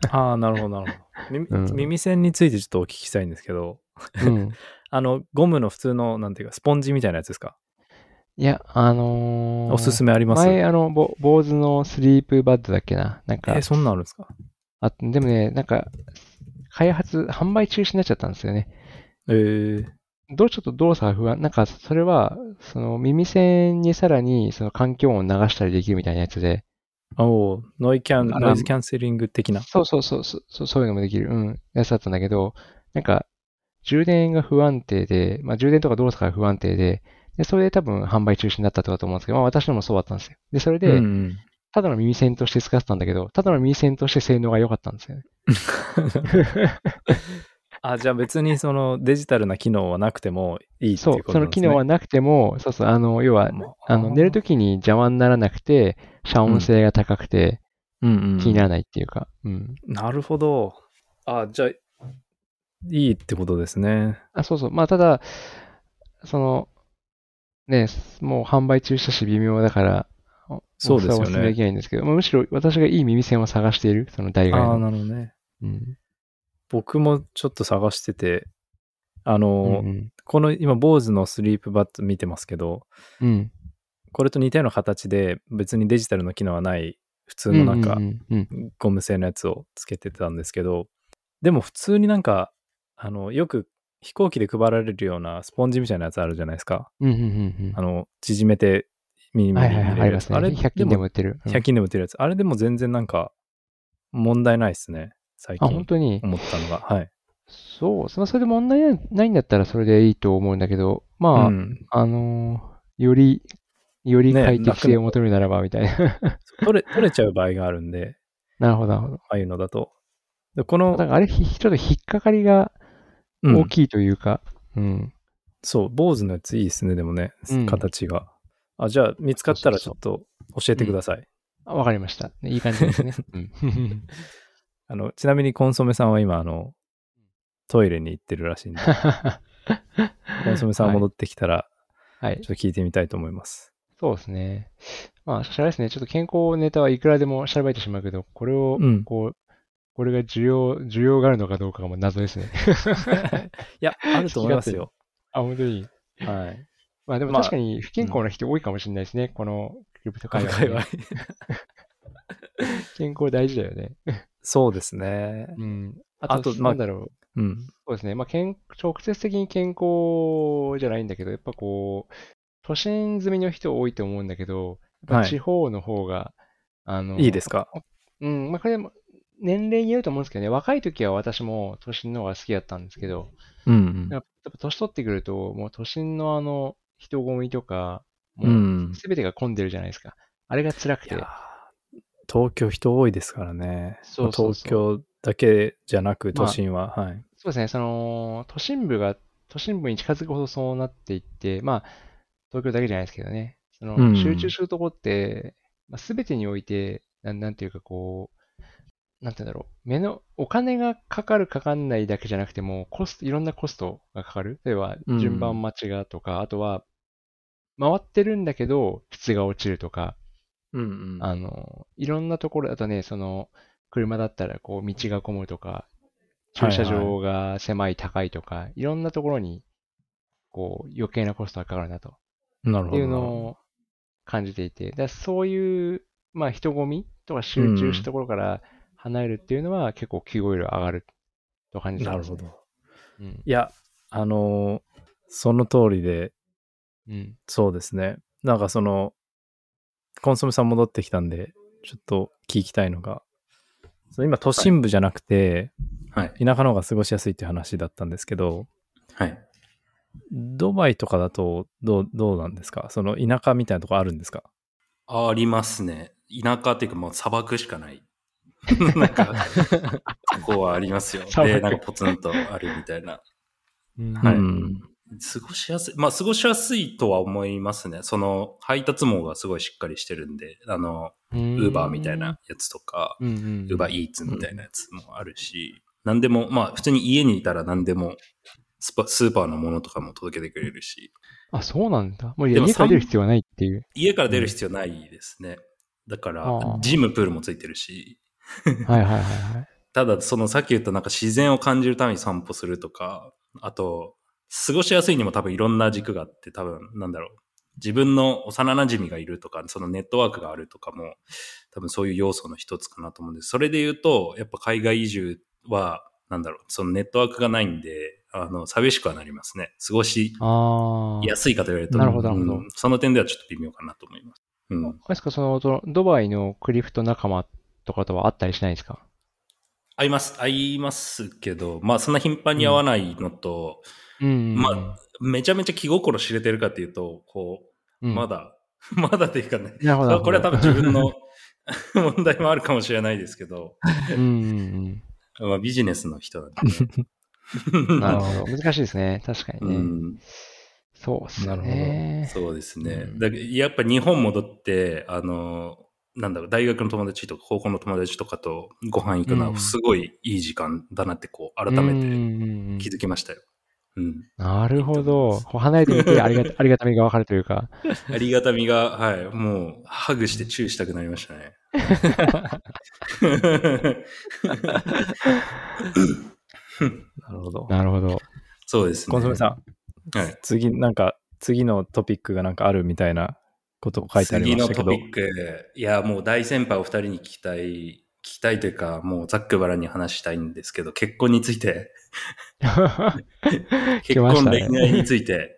<laughs> ああ、なるほど、なるほど。耳うん耳栓についてちょっとお聞きしたいんですけど、うん。<laughs> あの、ゴムの普通の、なんていうか、スポンジみたいなやつですか？いや、あのーおすすめあります？前、あの、ぼ坊主のスリープバッドだっけな？なんかえ、、そんなんあるんですか？あでもね、なんか、開発、販売中止になっちゃったんですよね。えー、どうちょっと動作が不安。なんか、それは、その耳栓にさらに、その環境音を流したりできるみたいなやつで、おーノイキャン、あノイズキャンセリング的な。そうそうそうそう、そういうのもできる、うん、やつだったんだけど、なんか、充電が不安定で、まあ充電とか動作が不安定で、で、それで多分販売中止になったとかと思うんですけど、まあ私のもそうだったんですよ。で、それで、ただの耳栓として使ってたんだけど、ただの耳栓として性能が良かったんですよね。<laughs> あ、じゃあ別にそのデジタルな機能はなくてもいいってそいうう、ことその機なんですね。能はなくても、そうそう、あの、要は、まあの、寝るときに邪魔にならなくて、遮音性が高くて、うんうん、気にならないっていうか、うん。なるほど。あ、じゃあ、いいってことですね。あ、そうそう。まあ、ただ、その、ね、もう販売中したし微妙だから、そうですよねお勧めできないんですけど、まあむしろ私がいい耳栓を探している、その代替ああ、の。なるほどね。うん。僕もちょっと探してて、あの、うんこの今、坊主のスリープバット見てますけど、うん。うん。これと似たような形で別にデジタルの機能はない普通のなんかうんうんうんゴム製のやつをつけてたんですけど、でも普通になんか、あの、よく飛行機で配られるようなスポンジみたいなやつあるじゃないですか。うんうんうんうんあの、縮めて耳にはいはいはい、入れるやつ。ありますね。あれ100均でも売ってる。うん100均でも売ってるやつ。あれでも全然なんか問題ないですね。最あ、近本当に？思ったのが。はい。そう、それで問題ないんだったらそれでいいと思うんだけど、まあ、うん、あのーより、よりね快適性を求めるならば、みたいな。<laughs> 取れ、取れちゃう場合があるんで、なるほど、なるほど。ああいうのだと。でこの、なんかあれ、ひちょっと引っかかりがうん大きいというか、うん。そう、坊主のやついいですね、でもね、うん形が。あ、じゃあ、見つかったらちょっと教えてください。あわかりました。ねいい感じですね。<laughs> うん。あの、ちなみにコンソメさんは今、あの、トイレに行ってるらしいんで、<laughs> コンソメさん戻ってきたら、はいちょ。っと聞いてみたいと思います。そうですね。まあ、しゃれですね。ちょっと健康ネタはいくらでもしゃべってしまうけど、これをうん、こう、これが需要、需要があるのかどうかがもう謎ですね。<laughs> いや、あると思いますよ。あ、本当に。はい。まあでもまあ確かに不健康な人多いかもしれないですね。このクリプト界隈、はね。<laughs> 健康大事だよね。そうですね。うん。あと、なんだろう。うん。そうですね。まあ、健直接的に健康じゃないんだけど、やっぱこう、都心住みの人多いと思うんだけど、やっぱ地方の方が、あの、いいですか？うん、まあこれも年齢によると思うんですけどね、若い時は私も都心の方が好きだったんですけど、うんやっぱ年取ってくると、もう都心のあの、人混みとか、もう。う。うんすべてが混んでるじゃないですか。あれが辛くて東京人多いですからね。そうそうそう東京だけじゃなく都心は。はい。そうですね、その、都心部が、都心部に近づくほどそうなっていって、まあ、東京だけじゃないですけどね、その、うん集中するとこって、まあ、全てにおいて、なん、なんていうかこう、なんていうんだろう、目の、お金がかかるかかんないだけじゃなくても、コスト、いろんなコストがかかる。例えば、うん順番待ちがとか、あとは、回ってるんだけど、質が落ちるとか、うんうん。あの、いろんなところ、あとね、その、車だったら、こう、道が混むとか、駐車場が狭い、高いとか、いろんなところに、こう、余計なコストがかかるなと。なるほど。っていうのを感じていて、だそういう、まあ、人混みとか集中したところから離れるっていうのは、結構 QOL 上がると感じてます、なるほど。うん。いや、あのーその通りで、うん。そうですね。なんかその、コンソメさん戻ってきたんで、ちょっと聞きたいのが、その今都心部じゃなくて、はい。田舎の方が過ごしやすいっていう話だったんですけど、はい。ドバイとかだとどう、どうなんですか？その田舎みたいなとこあるんですか？ありますね。田舎っていうかもう砂漠しかない。<laughs> なんか、ここはありますよ。で、なんかポツンとあるみたいな。うんはいうん。過ごしやすい。まあ、過ごしやすいとは思いますね。その、配達網がすごいしっかりしてるんで、あの、ウウーバーみたいな。やつとか。ウーバーイーツみたいなやつもあるし、何でも、まあ、普通に家にいたら何でもスパ、スーパーのものとかも届けてくれるし、あ、そうなんだ。もう家から出る必要はないっていう。家から出る必要ないですね。だからジム、プールもついてるし、はいはいはいはい。<laughs> ただ、そのさっき言ったなんか自然を感じるために散歩するとか、あと、過ごしやすいにも多分いろんな軸があって、多分、なんだろう。自分の幼馴染がいるとか、そのネットワークがあるとかも、多分そういう要素の一つかなと思うんです。それで言うと、やっぱ海外移住は、なんだろう、そのネットワークがないんで、あの、寂しくはなりますね。過ごしああ。やすいかと言われると、なるほどなるほどうんその点ではちょっと微妙かなと思います。うん。ですか、その、ドバイのクリプト仲間とかとは会ったりしないですか？合います、合いますけど、まあそんな頻繁に会わないのと、うんまあ、めちゃめちゃ気心知れてるかっていうと、こう、うんまだ、<laughs> まだっていうかね、これは多分自分の <laughs> 問題もあるかもしれないですけど、うんうんまあビジネスの人なんで。<laughs> なるほど。難しいですね。確かにね。うん、そうっすなるほどね。そうですね。うんだやっぱ日本戻って、あの、なんだろう、大学の友達とか高校の友達とかとご飯行くのうんはすごいいい時間だなってこう、改めて気づきましたよ。うん。なるほど。こう離れてみてありがた <laughs> ありがたみがわかるというか。ありがたみが、はい、もう、ハグしてチューしたくなりましたね。なるほど。なるほど。そうですね。コンソメさん、はい。次、なんか、次のトピックがなんかあるみたいなことを書いてあり次のましたけど。トピック、いや、もう大先輩お二人に聞きたい、たいというか、もうざっくばらんに話したいんですけど、結婚について、<laughs> 結婚、恋愛について、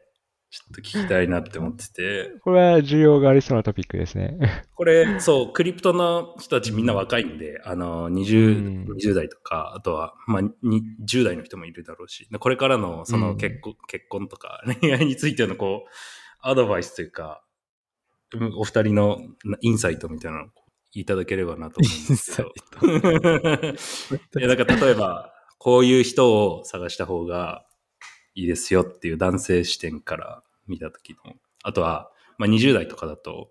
ちょっと聞きたいなって思ってて、これは需要がありそうなトピックですね。これ、そう、クリプトの人たちみんな若いんで、あの、う20、ん20代とか、あとは、まあ、に10代の人もいるだろうし、これからの、そうのん。結婚、結婚とか、恋愛についての、こう、アドバイスというか、うんお二人のインサイトみたいなのをいただければなと思うんですけど。いや、だから例えば、こういう人を探した方がいいですよっていう男性視点から見たときの、あとは、まあ、20代とかだと、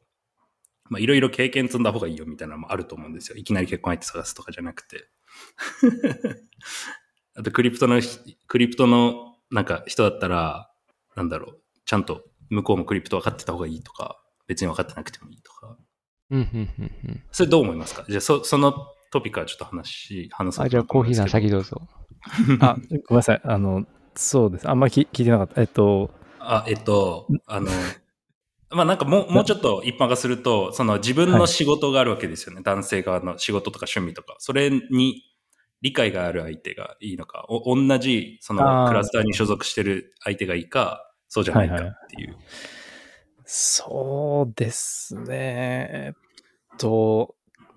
まあ、いろいろ経験積んだ方がいいよみたいなのもあると思うんですよ。いきなり結婚相手探すとかじゃなくて。<laughs> あと、クリプトのひ、クリプトのなんか人だったら、なんだろう、ちゃんと向こうもクリプト分かってた方がいいとか、別に分かってなくてもいいとか。うんうんうんうんそれどう思いますか？じゃあ、そ、そのトピックはちょっと話、話そうあ、じゃあコーヒーさん先どうぞ。<laughs> あ、ごめんなさい。あの、そうです。あんまり聞聞いてなかった。えっと、あ、えっと、あの、まあなんかもう、もうちょっと一般化すると、その自分の仕事があるわけですよね。男性側の仕事とか趣味とか。それに理解がある相手がいいのか、お同じそのクラスターに所属してる相手がいいか、そうじゃないかっていう。そうですね。えっと、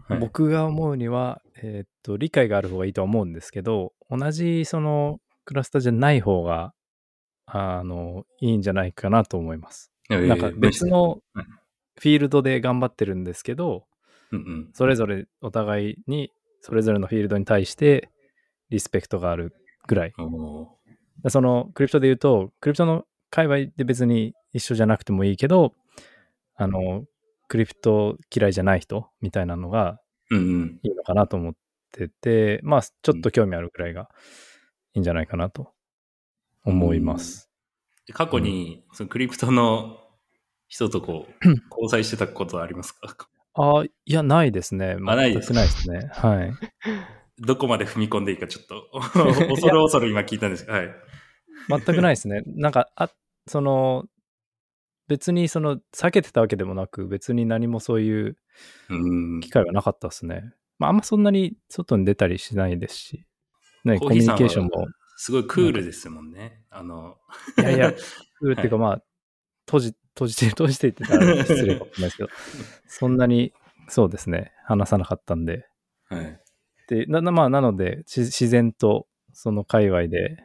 はい僕が思うには、えっと、理解がある方がいいとは思うんですけど、同じそのクラスターじゃない方が、あの、いいんじゃないかなと思います。なんか別のはいフィールドで頑張ってるんですけど、うんうん。それぞれお互いに、それぞれのフィールドに対してリスペクトがあるぐらい。おそのクリプトで言うと、クリプトの界隈で別に一緒じゃなくてもいいけど、あの、クリプト嫌いじゃない人みたいなのが。いいのかなと思ってて、まあ、ちょっと興味あるくらいがいいんじゃないかなと思います。過去に、そのクリプトの人とこう、交際してたことはありますか？あいや、ないですね。あないですないですね。はい。<laughs> どこまで踏み込んでいいかちょっと、<laughs> 恐る恐る今聞いたんですけど、はい。全くないですね。なんか、あ、その、別にその、避けてたわけでもなく、別に何もそういううん。機会はなかったですね。まあ、あんまそんなに外に出たりしないですし、ね、コミュニケーションも、すごいクールですもんね。あの、いやいや、<laughs> クールっていうかまあ、閉じ、閉じて、閉じてって言ったら失礼かもしれないですけど、<laughs> そんなに、そうですね、話さなかったんで、はい。で、な、なまあ、なので、し自然と、その界隈で、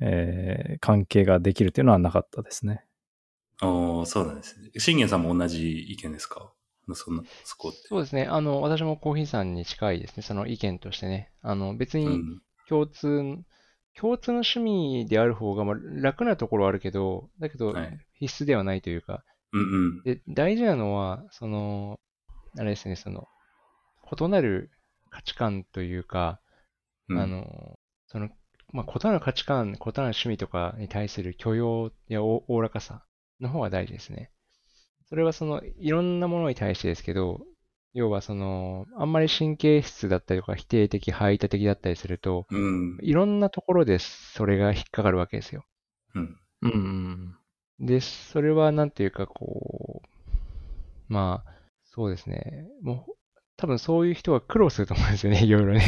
えー関係ができるっていうのはなかったですね。そうなんですね。信玄さんも同じ意見ですか？そんな、そこって。そうですね。あの、私もコーヒーさんに近いですね。その意見としてね。あの、別にうん。共通、共通の趣味である方が、まあ、楽なところはあるけど、だけどはい、必須ではないというか、うんうん。で、大事なのは、その、あれですね、その、異なる価値観というか、うんあ、の、その、まあ、異なる価値観、異なる趣味とかに対する許容やおおおらかさの方が大事ですね。それはその、いろんなものに対してですけど、要はその、あんまり神経質だったりとか、否定的、排他的だったりすると、うん。いろんなところでそれが引っかかるわけですよ。うん。うん。で、それはなんていうかこう、まあ、そうですね。もう、多分そういう人は苦労すると思うんですよね、いろいろね。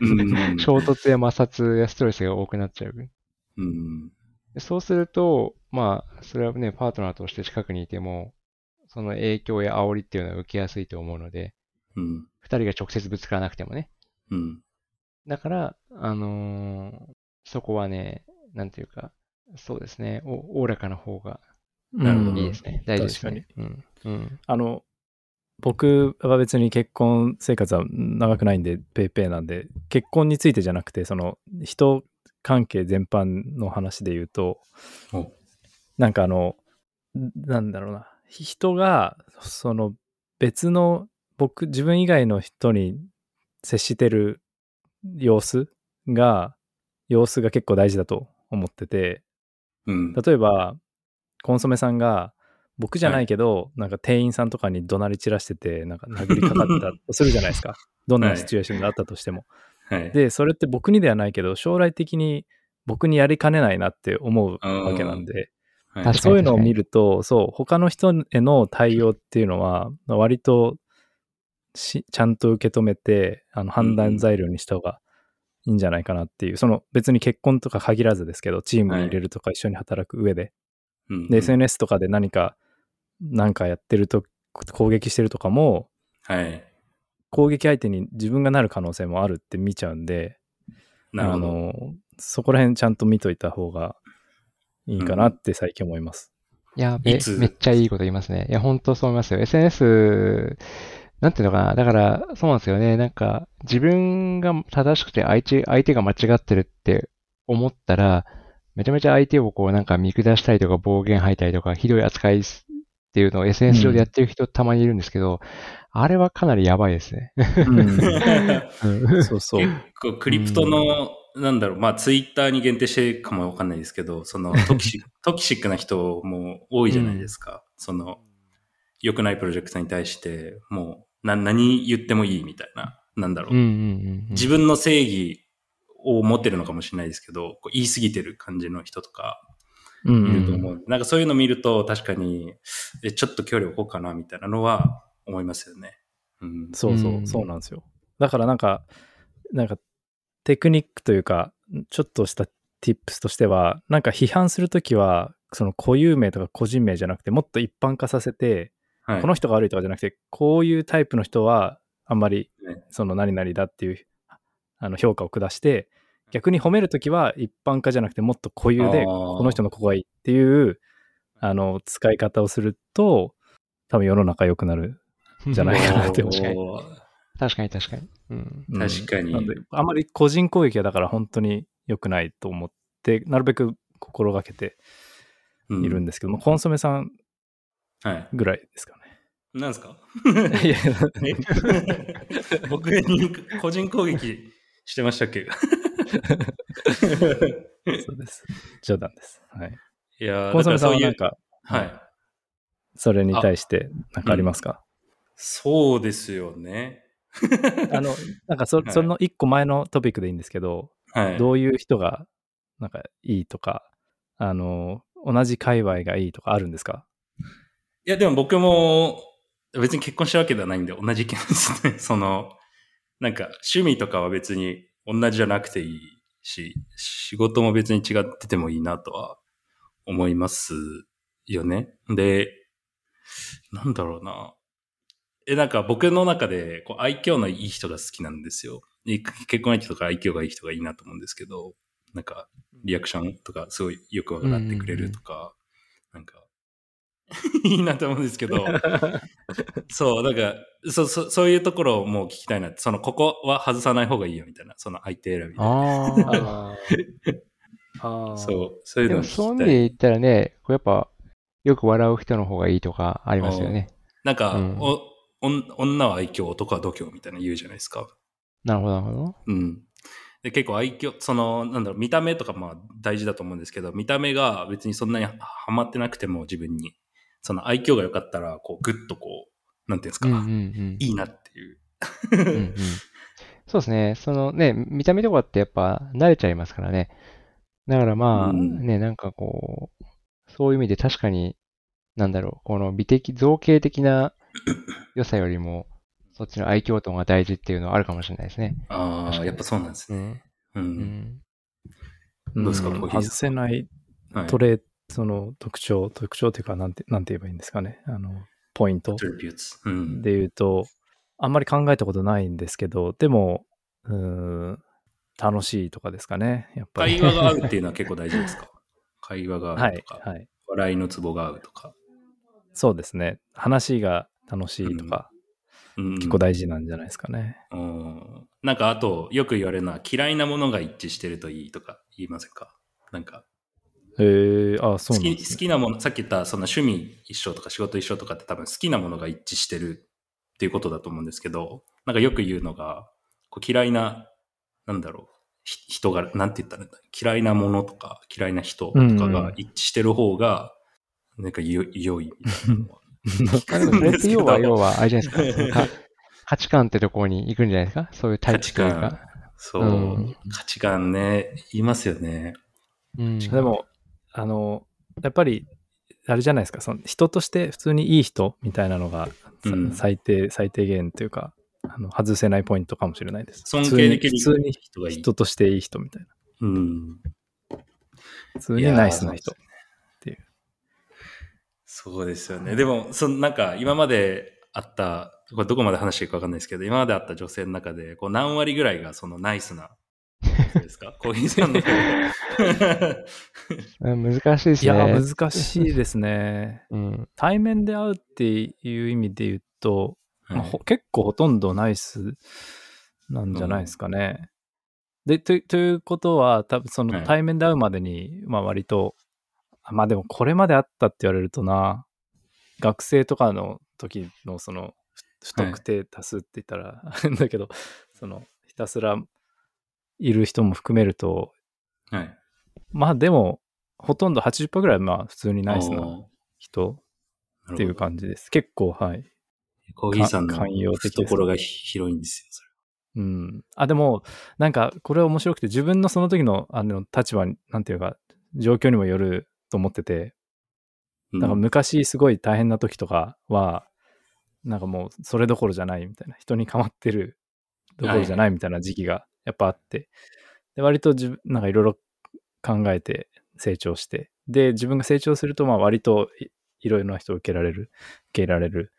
うん衝突や摩擦やストレスが多くなっちゃう。うん。でそうすると、まあ、それはね、パートナーとして近くにいても、その影響や煽りっていうのは受けやすいと思うので、うん。二人が直接ぶつからなくてもね。うん。だから、あのーそこはね、なんていうか、そうですね、おおおらかな方がなるほどいいですね。大事ですね。うん。うん。あの、僕は別に結婚生活は長くないんで、ペイペイなんで、結婚についてじゃなくて、その、人関係全般の話で言うと、おなんかあの、なんだろうな、人が、その、別の、僕、自分以外の人に接してる様子が、様子が結構大事だと思ってて、うん。例えば、コンソメさんが、僕じゃないけど、なんか店員さんとかに怒鳴り散らしてて、なんか殴りかかったとするじゃないですか。どんなシチュエーションがあったとしても。はい。で、それって僕にではないけど、将来的に僕にやりかねないなって思うわけなんで、はい。そういうのを見ると、そう、他の人への対応っていうのは、割としちゃんと受け止めて、あの判断材料にした方がいいんじゃないかなっていう、その別に結婚とか限らずですけど、チームに入れるとか一緒に働く上で、うんで、SNS とかで何か、なんかやってると、攻撃してるとかも、はい。攻撃相手に自分がなる可能性もあるって見ちゃうんで、あなるほど。の、そこら辺ちゃんと見といた方がいいかなって最近思います。いや、めめっちゃいいこと言いますね。いや、本当そう思いますよ。SNS、なんていうのかな。だから、そうなんですよね。なんか、自分が正しくて相手、相手が間違ってるって思ったら、めちゃめちゃ相手をこう、なんか見下したりとか暴言吐いたりとか、ひどい扱いすっていうのを SNS 上でやってる人たまにいるんですけど、あれはかなりやばいですね。うん <laughs> そうそう。<laughs> 結構クリプトの、なんだろう、まあツイッターに限定してるかもわかんないですけど、そのトキシ <laughs> トキシックな人も多いじゃないですか。その、良くないプロジェクトに対して、もう、な、何言ってもいいみたいな、なんだろう。うんうんうんうん。自分の正義を持ってるのかもしれないですけど、こう言い過ぎてる感じの人とかうんいると思う。なんかそういうの見ると確かに、え、ちょっと距離を置こうかなみたいなのは思いますよね。うん。そうそうう、んそうなんですよ。だからなんか、なんかテクニックというか、ちょっとした tips としては、なんか批判するときは、その固有名とか個人名じゃなくて、もっと一般化させて、はい。この人が悪いとかじゃなくて、こういうタイプの人は、あんまりね、その何々だっていう、あの評価を下して、逆に褒めるときは一般化じゃなくて、もっと固有で、この人のここがいいっていう、あの、使い方をすると、多分世の中良くなる。じゃないかなって思う確かに。確かに確かに。うん。うん確かになんであんまり個人攻撃はだから本当に良くないと思って、なるべく心がけているんで。ですけども、コンソメさんはい。ぐらいですかなんですか？<laughs> 僕に個人攻撃してましたっけ？そうです。冗談です。はい。いやーコンソメさんはだなんか、からそういうはい。それに対して何かありますか、そうですよね。<laughs> あの、なんかそはいその一個前のトピックでいいんですけど、はい。どういう人がなんかいいとか、あの、同じ界隈がいいとかあるんですか？いや、でも僕も別に結婚したわけではないんで同じ意見ですね。その、なんか趣味とかは別に同じじゃなくていいし、仕事も別に違っててもいいなとは思いますよね。で、なんだろうな。え、なんか僕の中でこう愛嬌のいい人が好きなんですよ。結婚相手とか愛嬌がいい人がいいなと思うんですけど、なんかリアクションとかすごいよく笑ってくれるとか、なんか、<laughs> いいなと思うんですけど、そう、なんか、そ、そ、そういうところをもう聞きたいなって、その、ここは外さない方がいいよみたいな、その相手選びで。ああ。ああ <laughs> そう、そういうでものを聞きたい。そういう意味で言ったらね、こうやっぱ、よく笑う人の方がいいとかありますよね。なんか、うんお、女は愛嬌、男は度胸みたいな言うじゃないですか。なるほど、なるほど。うん。で、結構愛嬌、その、なんだろう、見た目とかまあ大事だと思うんですけど、見た目が別にそんなにハマってなくても自分に、その愛嬌が良かったら、こう、ぐっとこう、なんていうんですか、うんうんうん。いいなっていう。うんうんそうですね。そのね、見た目とかってやっぱ慣れちゃいますからね。だからまあ、うんね、なんかこう、そういう意味で確かに、なんだろう、この美的、造形的な <laughs> 良さよりも、そっちの愛嬌とが大事っていうのはあるかもしれないですね。ああ、やっぱそうなんですね。うん。う。うんん。どうですか？んコーヒーさん外せないはい。トレその特徴、特徴というか、なんて、なんて言えばいいんですかね。あの、ポイント。で言うと、あんまり考えたことないんですけど、でも、うーん、楽しいとかですかね。やっぱり。会話が合うっていうのは結構大事ですか？会話が合はいうとか、、はい。笑いのツボが合うとか。そうですね。話が楽しいとか、うん、結構大事なんじゃないですかね。うんなんかあと、よく言われるのは嫌いなものが一致してるといいとか言いませんか？なんか、えー、あ、そう好き。好きなもの、さっき言ったその趣味一緒とか仕事一緒とかって多分好きなものが一致してるっていうことだと思うんですけど、なんかよく言うのが、こう嫌いな、なんだろう、ひ人が、なんて言ったらいいんだ嫌いなものとか嫌いな人とかが一致してる方が、なんかよ良いみたいなのは。<laughs> 要は、要は、あれじゃないですか。か <laughs> 価値観ってところに行くんじゃないですか？そういうタイプというか。そう、うん価値観ね、言いますよね。うん。でも、あの、やっぱり、あれじゃないですか、その人として普通にいい人みたいなのが、さうん最低、最低限というか、あの外せないポイントかもしれないです。尊敬できる人がいい通に。人としていい人みたいな。うん。普通にナイスな人。そうですよね。でも、そのなんか今まであった、これどこまで話していいかわかんないですけど、今まであった女性の中で、こう何割ぐらいがそのナイスな人ですか？<laughs> コーヒーさんの難しいですいや、ね。難しいですね。うん。対面で会うっていう意味で言うと、まあはいほ結構ほとんどナイスなんじゃないですかね。でと、ということは、多分そのはい対面で会うまでに、まあ割と、あまあでもこれまであったって言われるとな、学生とかの時のその不不特定多数って言ったらあれだけど、そのひたすらいる人も含めると、はい。まあでも、ほとんど80%ぐらいまあ普通にナイスなお人ーっていう感じです。結構、はい。コーヒーさんの懐が広いんですよ、そうん。あ、でも、なんか、これ面白くて、自分のその時の、あの、立場に、なんていうか、状況にもよると思ってて、れ。なんか昔すごい大変な時とかは、なんかもう、それどころじゃないみたいな、人に構ってるどころじゃないみたいな時期がやっぱあって、で、割と自分、なんかいろいろ考えて、成長して。で、自分が成長すると、まあ割といいろいろな人を受けられる、受け入れられる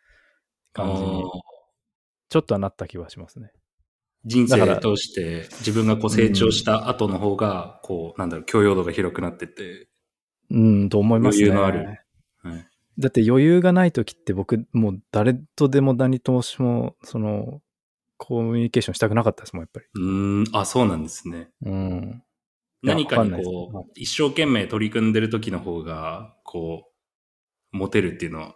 感じに、ちょっとはなった気はしますね。人生だから通して自分がこう成長した後の方が、こう、なんだろう、許容度が広くなってて、うん、と思いますね。余裕のあるはい、だって余裕がない時って僕、もう誰とでも何とも、その、コミュニケーションしたくなかったですもん、やっぱり。うーん、あ、そうなんですね。うん。何かにこう、一生懸命取り組んでる時の方が、こう、モテるっていうのは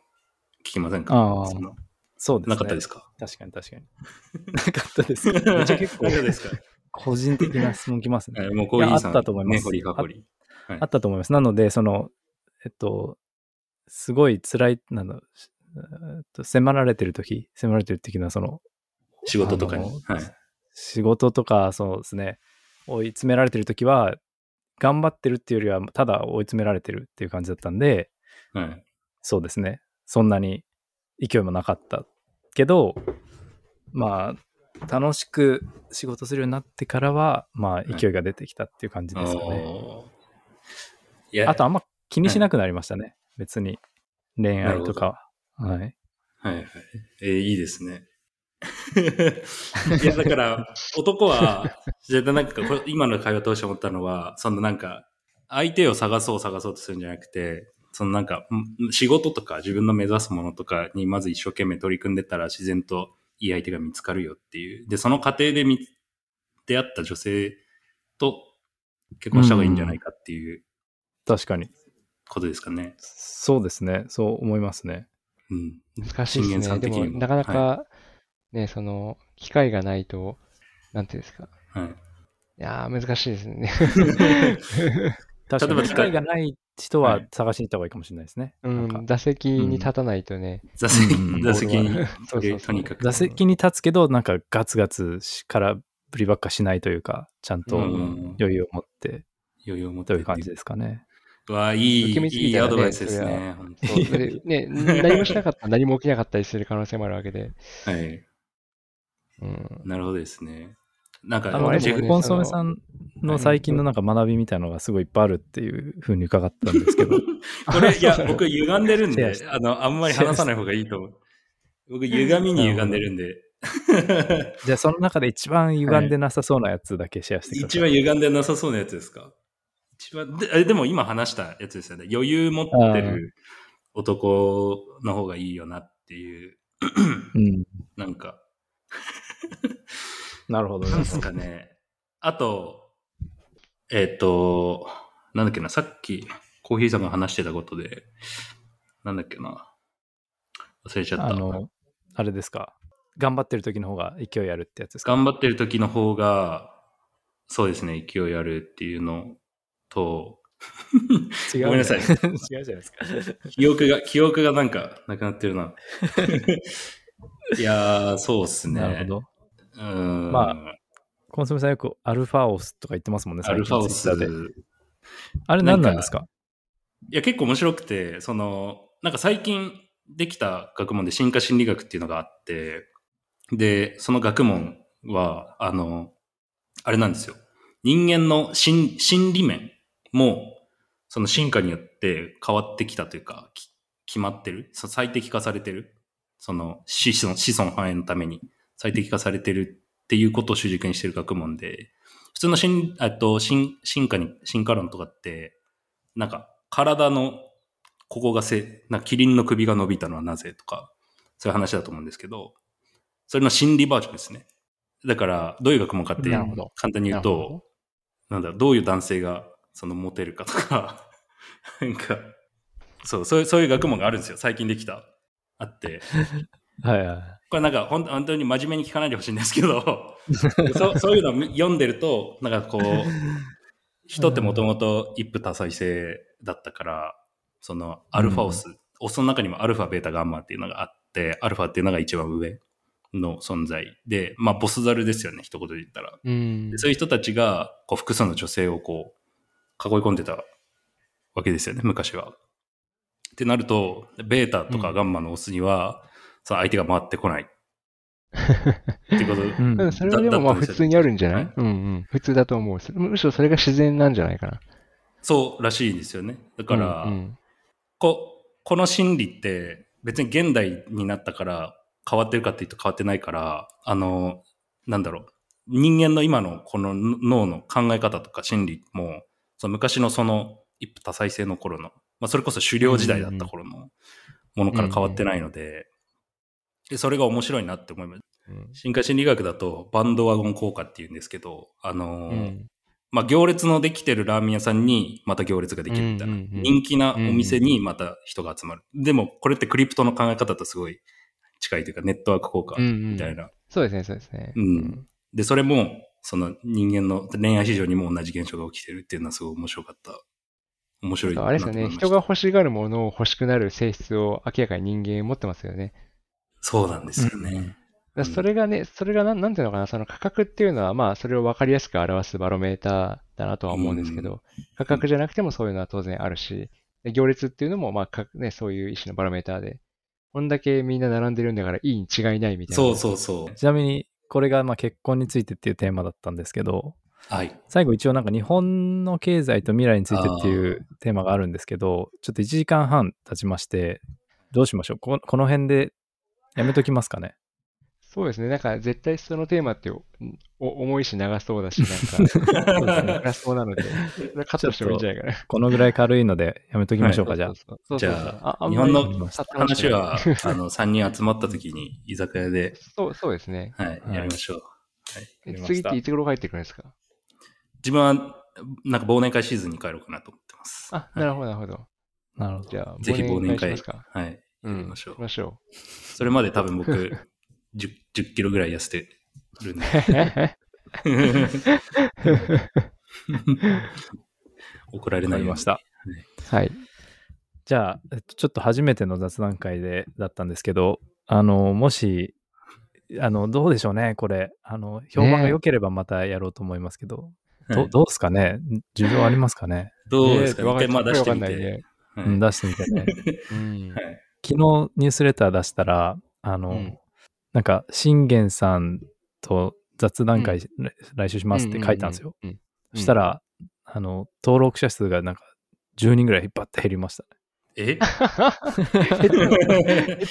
聞きませんか？あーそうですね。なかったですか？確かに確かに。<laughs> なかったです。<laughs> めっちゃ結構なかったですか？個人的な質問きますね。はいもうコーヒーさん、いやあったと思いますね、掘りか掘り。はいあったと思います。なので、その、えっと、すごい辛い、なんだえっと迫られてる時、迫られてる時のその、仕事とかに。はい。仕事とか、そうですね、追い詰められてる時は、頑張ってるっていうよりは、ただ追い詰められてるっていう感じだったんで、はい。そうですね、そんなに勢いもなかったけど、まあ、楽しく仕事するようになってからは、まあ、勢いが出てきたっていう感じですよね。おーいや、あと、あんま気にしなくなりましたね。別に。恋愛とかは。はい。はいはい。えーいいですね。いや、だから、男は、絶対なんか今の会話通して思ったのは、そのなんか、相手を探そう探そうとするんじゃなくて、そのなんか、ん仕事とか自分の目指すものとかにまず一生懸命取り組んでったら自然といい相手が見つかるよっていう。で、その過程で見出会った女性と結婚した方がいいんじゃないかっていう確かに。ことですかね。そうですね。そう思いますね。うん。難しいですね。でも、さん的にもなかなか、ね、その、機会がないと、なんていうんですか。はい。いやー、難しいですね。<laughs> 確かに。例えば機会がない人ははい探しに行った方がいいかもしれないですね。うなんかん、打席に立たないとね。座席うん座席にそうとにかく。座席に立つけど、なんかガツガツしからぶりばっかしないというか、ちゃんとうん余裕を持って余裕を持ってという感じですかね。うわ、いい、いいぎたらねアドバイスですね。ね、何もしなかったら何も起きなかったりする可能性もあるわけで。はい。うん、なるほどですね。なんか、あの、あれでも、もねコンソメさんの最近のなんか学びみたいなのがすごいいっぱいあるっていうふうに伺ったんですけど。<laughs> これ、いや <laughs> 僕歪んでるんであの、あんまり話さない方がいいと思う。僕、歪みに歪んでるんで、じゃあその中で一番歪んでなさそうなやつだけシェアしてください。一番歪んでなさそうなやつですか？一番、であでも今話したやつですよね。余裕持ってる男の方がいいよなっていう、うん。なんか、<laughs> なるほどねなんですかね。あと、えっ、と、なんだっけな、さっきコーヒーさんが話してたことで、なんだっけな。忘れちゃった。あの、あれですか。頑張ってる時の方が勢いあるってやつですか？頑張ってる時の方が、そうですね、勢いあるっていうのと、違う、ごめんなさい <laughs> 違うじゃないですか。記憶が、記憶がなんかなくなってるな。いやー、そうっすね。なるほど。うーん。まコンソメさんよくアルファオスとか言ってますもんね、アルファオス。あれ何なんですか？いや、結構面白くて、その、なんか最近できた学問で進化心理学っていうのがあって、で、その学問は、あの、あれなんですよ。人間の心心理面も、その進化によって変わってきたというか、き決まってる、そ最適化されてる、その子孫子孫繁栄のために最適化されてるっていうことを主軸にしてる学問で、普通の進あと進進化に、進化論とかって、なんか体のここがせ、なんかキリンの首が伸びたのはなぜとか、そういう話だと思うんですけど、それの心理バージョンですね。だから、どういう学問かって簡単に言うと、なんだ、どういう男性がそのモテるかとか、<laughs> なんか、そう、そういう、そういう学問があるんですよ。最近できた。あって。はいはい。これなんか本当に真面目に聞かないでほしいんですけど、<laughs> そうそういうのを読んでると、なんかこう、人ってもともと一夫多妻制だったから、そのアルファオス、オスの中にもアルファ、ベータ、ガンマっていうのがあって、アルファっていうのが一番上の存在で、まあボスザルですよね、一言で言ったら。うんで。そういう人たちがこう複数の女性をこう囲い込んでたわけですよね、昔は。ってなると、ベータとかガンマのオスには、その相手が回ってこない。<laughs> ってこと、うんうん、それはでもまあ普通にあるんじゃない？はいうんうん。普通だと思う。むしろそれが自然なんじゃないかな。そうらしいんですよね。だから、うんうんここの心理って別に現代になったから変わってるかっていうと変わってないから、あの、なんだろう。人間の今のこの脳の考え方とか心理も、その昔のその一夫多妻制の頃の、まあそれこそ狩猟時代だった頃のものから変わってないので、でそれが面白いなって思います。うん進化心理学だとバンドワゴン効果っていうんですけど、あのーうんまあ行列のできてるラーメン屋さんにまた行列ができるみたいな。うんうんうん人気なお店にまた人が集まる。でもこれってクリプトの考え方とすごい近いというかネットワーク効果みたいな。そうですね、そうですね。うんで、それもその人間の恋愛市場にも同じ現象が起きてるっていうのはすごい面白かった。面白いあれですよね、人が欲しがるものを欲しくなる性質を明らかに人間持ってますよね。そうなんですよね。だからそれがね、それがなんなんていうのかな、その価格っていうのは、まあ、それを分かりやすく表すバロメーターだなとは思うんですけど、価格じゃなくてもそういうのは当然あるし、で行列っていうのも、まあ、かね、そういう一種のバロメーターで、こんだけみんな並んでるんだからいいに違いないみたいな。そうそうそう。ちなみに、これがまあ結婚についてっていうテーマだったんですけど、はい。最後一応なんか日本の経済と未来についてっていうテーマがあるんですけど、ちょっと1時間半経ちまして、どうしましょう？ここの辺でやめときますかね？そうですね。なんか絶対そのテーマって重いし長そうだし、なんか、<laughs> 長そうなので、カットしてもいいんじゃないかな。このぐらい軽いのでやめときましょうか、じゃあ。じゃあ、日本の話は、あの、3人集まった時に居酒屋で、そう、そうですね。はい、はいやりましょう。えやりました次っていつ頃帰ってくるんですか？自分は、なんか忘年会シーズンに帰ろうかなと思ってます。あ、なるほど、なるほど。なるほど。じゃあ、<laughs> ぜひ忘年会。はい。うん、やりましょうしましょそれまで多分僕、<laughs> 10, 10キロぐらい痩せてるんで。<laughs> 怒られないました。はい。じゃあ、えっと、ちょっと初めての雑談会でだったんですけど、あの、もし、あの、どうでしょうね、これ。あの、評判が良ければまたやろうと思いますけど、どどうですかね？需要ありますかね、どうですか？ね一回まあ出してみわかんないて。ね。はいうん、出してみてね。<laughs> うん。はい昨日ニュースレター出したら、あの、うんなんか、信玄さんと雑談会、来週しますって書いたんですよ。うん。うんうんそした、ら、あの、登録者数がなんか10人ぐらいバッて減りましたね。え？<laughs> 減っ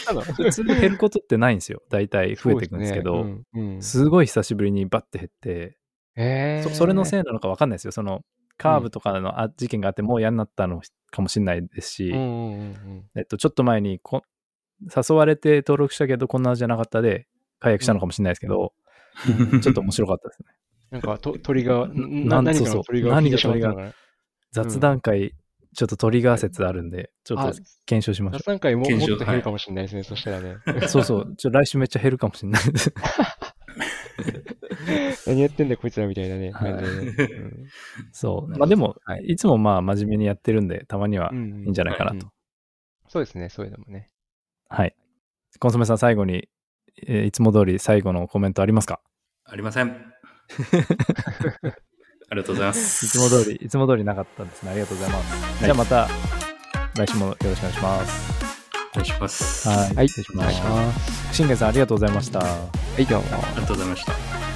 たの？普通減ることってないんですよ。大体増えていくんですけど、ねうんうんすごい久しぶりにバッて減って、えーそそれのせいなのか分かんないですよ。そのカーブとかのあ事件があってもう嫌になったのかもしれないですし、うんうんうんうんえっと、ちょっと前にこ誘われて登録したけどこんなじゃなかったで解約したのかもしれないですけど、ちょっと面白かったですね。<laughs> なんかと鳥が、<laughs> 何そうそうかの鳥が何が聞いてしまったのかな雑談会、ちょっとトリガー説あるんで、ちょっあと検証しましょ雑談会ももっと減るかもしれないですね、そしたらね。う。<laughs> そうそう。ちょ来週めっちゃ減るかもしれないです。<laughs> 何やってんだよ、こいつらみたいなね。はい感じでね <laughs> うんそう。まあでも、はいい、つもまあ真面目にやってるんで、たまにはうんいいんじゃないかなと。うんそうですね、そういうのもね。はい。コンソメさん、最後に、えーいつも通り最後のコメントありますか？ありません。<laughs> ありがとうございまいす。つも通り、いつも通りなかったんですね。ありがとうございます。じゃあまた、来週もよろしくお願いします。お願いします。はい。はい失礼しお願いします。ます。信玄さん、ありがとうございました。はい、どうも。ありがとうございました。